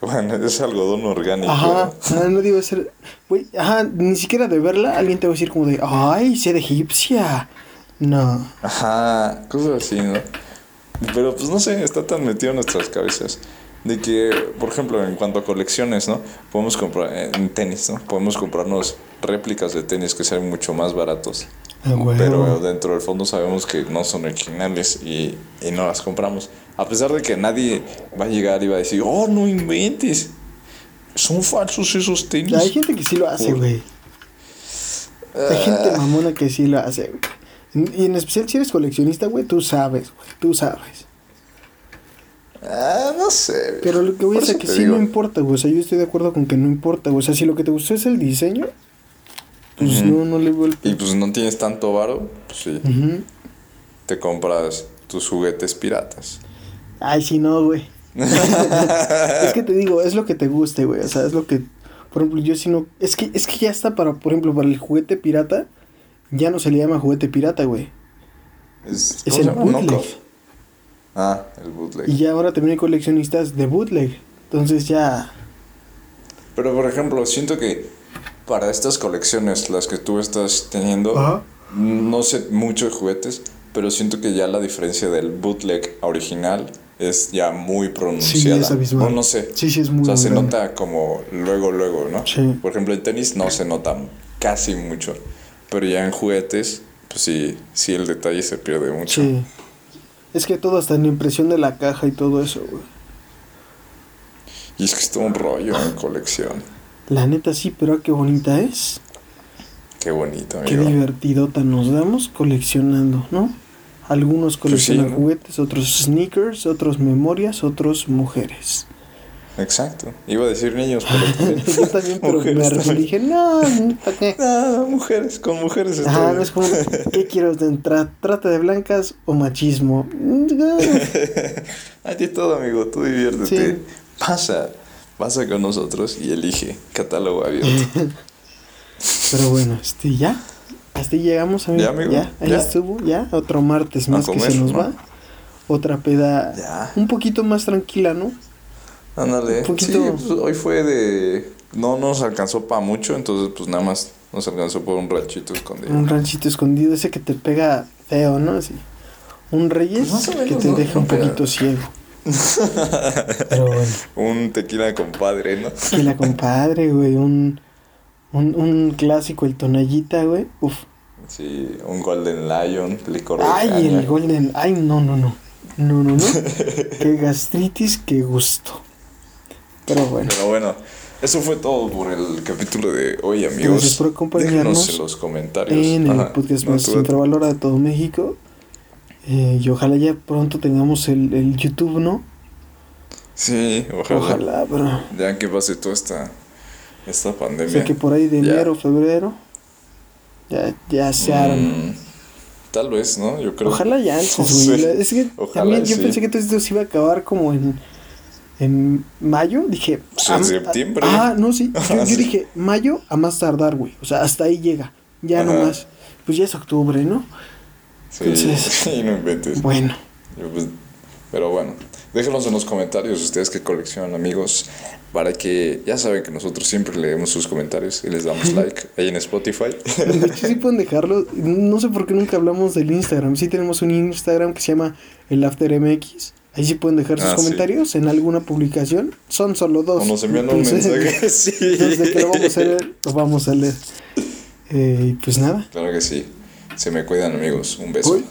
bueno, es algodón orgánico. Ajá, ah, no digo ser. Güey, ajá, ni siquiera de verla, alguien te va a decir como de, ay, seda egipcia. No. Ajá, cosas así, ¿no? Pero pues no sé, está tan metido en nuestras cabezas. De que, por ejemplo, en cuanto a colecciones, ¿no? Podemos comprar, eh, en tenis, ¿no? Podemos comprarnos réplicas de tenis que sean mucho más baratos. Ah, güey. Pero dentro del fondo sabemos que no son originales y, y no las compramos. A pesar de que nadie va a llegar y va a decir, oh, no inventes. Son falsos esos tenis. Hay gente que sí lo hace, güey. Hay gente mamona que sí lo hace, güey. Y en especial si eres coleccionista, güey, tú sabes, güey, tú sabes. Ah, no sé. Pero lo que voy a decir eso que sí digo. no importa, güey. O sea, yo estoy de acuerdo con que no importa, güey. O sea, si lo que te gustó es el diseño, pues no, no le el... Y pues no tienes tanto varo, pues sí. Te compras tus juguetes piratas. Ay, sí, no, güey. es que te digo, es lo que te guste, güey. O sea, es lo que... Por ejemplo, yo si no... Es que, es que ya está para, por ejemplo, para el juguete pirata, ya no se le llama juguete pirata, güey. Es, Es ¿cómo se el. Knockoff. Ah, el bootleg. Y ya ahora también hay coleccionistas de bootleg. Entonces ya... Pero por ejemplo, siento que para estas colecciones, las que tú estás teniendo, Ajá. no sé mucho de juguetes, pero siento que ya la diferencia del bootleg original es ya muy pronunciada. es abismal. O no sé. Sí, sí, es muy O sea, se grande. nota como luego, luego, ¿no? Sí. Por ejemplo, en tenis no se nota casi mucho, pero ya en juguetes, pues sí, sí el detalle se pierde mucho. Sí. Es que todo hasta en la impresión de la caja y todo eso, güey. Y es que es todo un rollo en colección. La neta sí, pero qué bonita es. Qué bonito, Qué amigo. divertidota nos damos coleccionando, ¿no? Algunos Pues sí, coleccionan ¿no? juguetes, otros sneakers, otros memorias, otros mujeres. Exacto. Iba a decir niños, pero también. Yo también, pero Mujeres me también. dije, no, ¿para qué? Ah, mujeres, con mujeres Ajá, bien. no es como, ¿qué quiero? Tra- ¿Trata de blancas o machismo? A ti todo, amigo, tú diviértete. Sí. Pasa, pasa con nosotros y elige catálogo abierto. Pero bueno, este, ya. Hasta ahí llegamos, amigo. Ya, amigo, ahí ya. estuvo, ya. Otro martes más que se nos ¿no? va. Otra peda Ya. un poquito más tranquila, ¿no? Ándale. Un poquito- Sí, pues, hoy fue de. No nos alcanzó para mucho, entonces, pues nada más nos alcanzó por un ranchito escondido. Un ranchito escondido, ese que te pega feo, ¿no? Así. Un Reyes Pues que te ¿no? deja un No poquito ciego. Pero bueno, Un tequila compadre, ¿no? que la compadre, güey, un, un, un clásico, el tonallita, güey. Uf. Sí, un Golden Lion, licor de Ay, caña. el Golden. Ay, no, no, no. No, no, no. qué gastritis, qué gusto. Pero bueno. Pero bueno, eso fue todo por el capítulo de hoy, amigos. Gracias por acompañarnos en los comentarios. En el Ajá. podcast más infravalorado de todo México. Eh, y ojalá ya pronto tengamos el, el YouTube, ¿no? Sí, ojalá. Ojalá, pero. Ya que pase toda esta, esta O pandemia. sea que por ahí de Ya. enero, febrero. Ya, ya se arma. Mm, tal vez, ¿no? Yo creo. Ojalá ya antes, No sé. Es que Ojalá también yo pensé que todo esto se iba a acabar como en, en mayo. Dije. En septiembre. Ah, no, sí. Yo, dije mayo a más tardar, güey. O sea, hasta ahí llega. Ya Ajá. no más. Pues ya es octubre, ¿no? Sí, Entonces- sí, no inventes. Bueno. Yo, pues, pero bueno, déjenos en los comentarios ustedes que coleccionan amigos para que ya saben que nosotros siempre leemos sus comentarios y les damos like ahí en Spotify. De hecho, sí pueden dejarlo. No sé por qué nunca hablamos del Instagram. Sí tenemos un Instagram que se llama el After MX. Ahí sí pueden dejar sus Ah, sí. comentarios en alguna publicación. Son solo dos. o nos envían un mensaje. Sí. Desde que lo vamos a leer, lo vamos a leer. Eh, y pues nada. Claro que sí. Se me cuidan amigos. Un beso. Uy.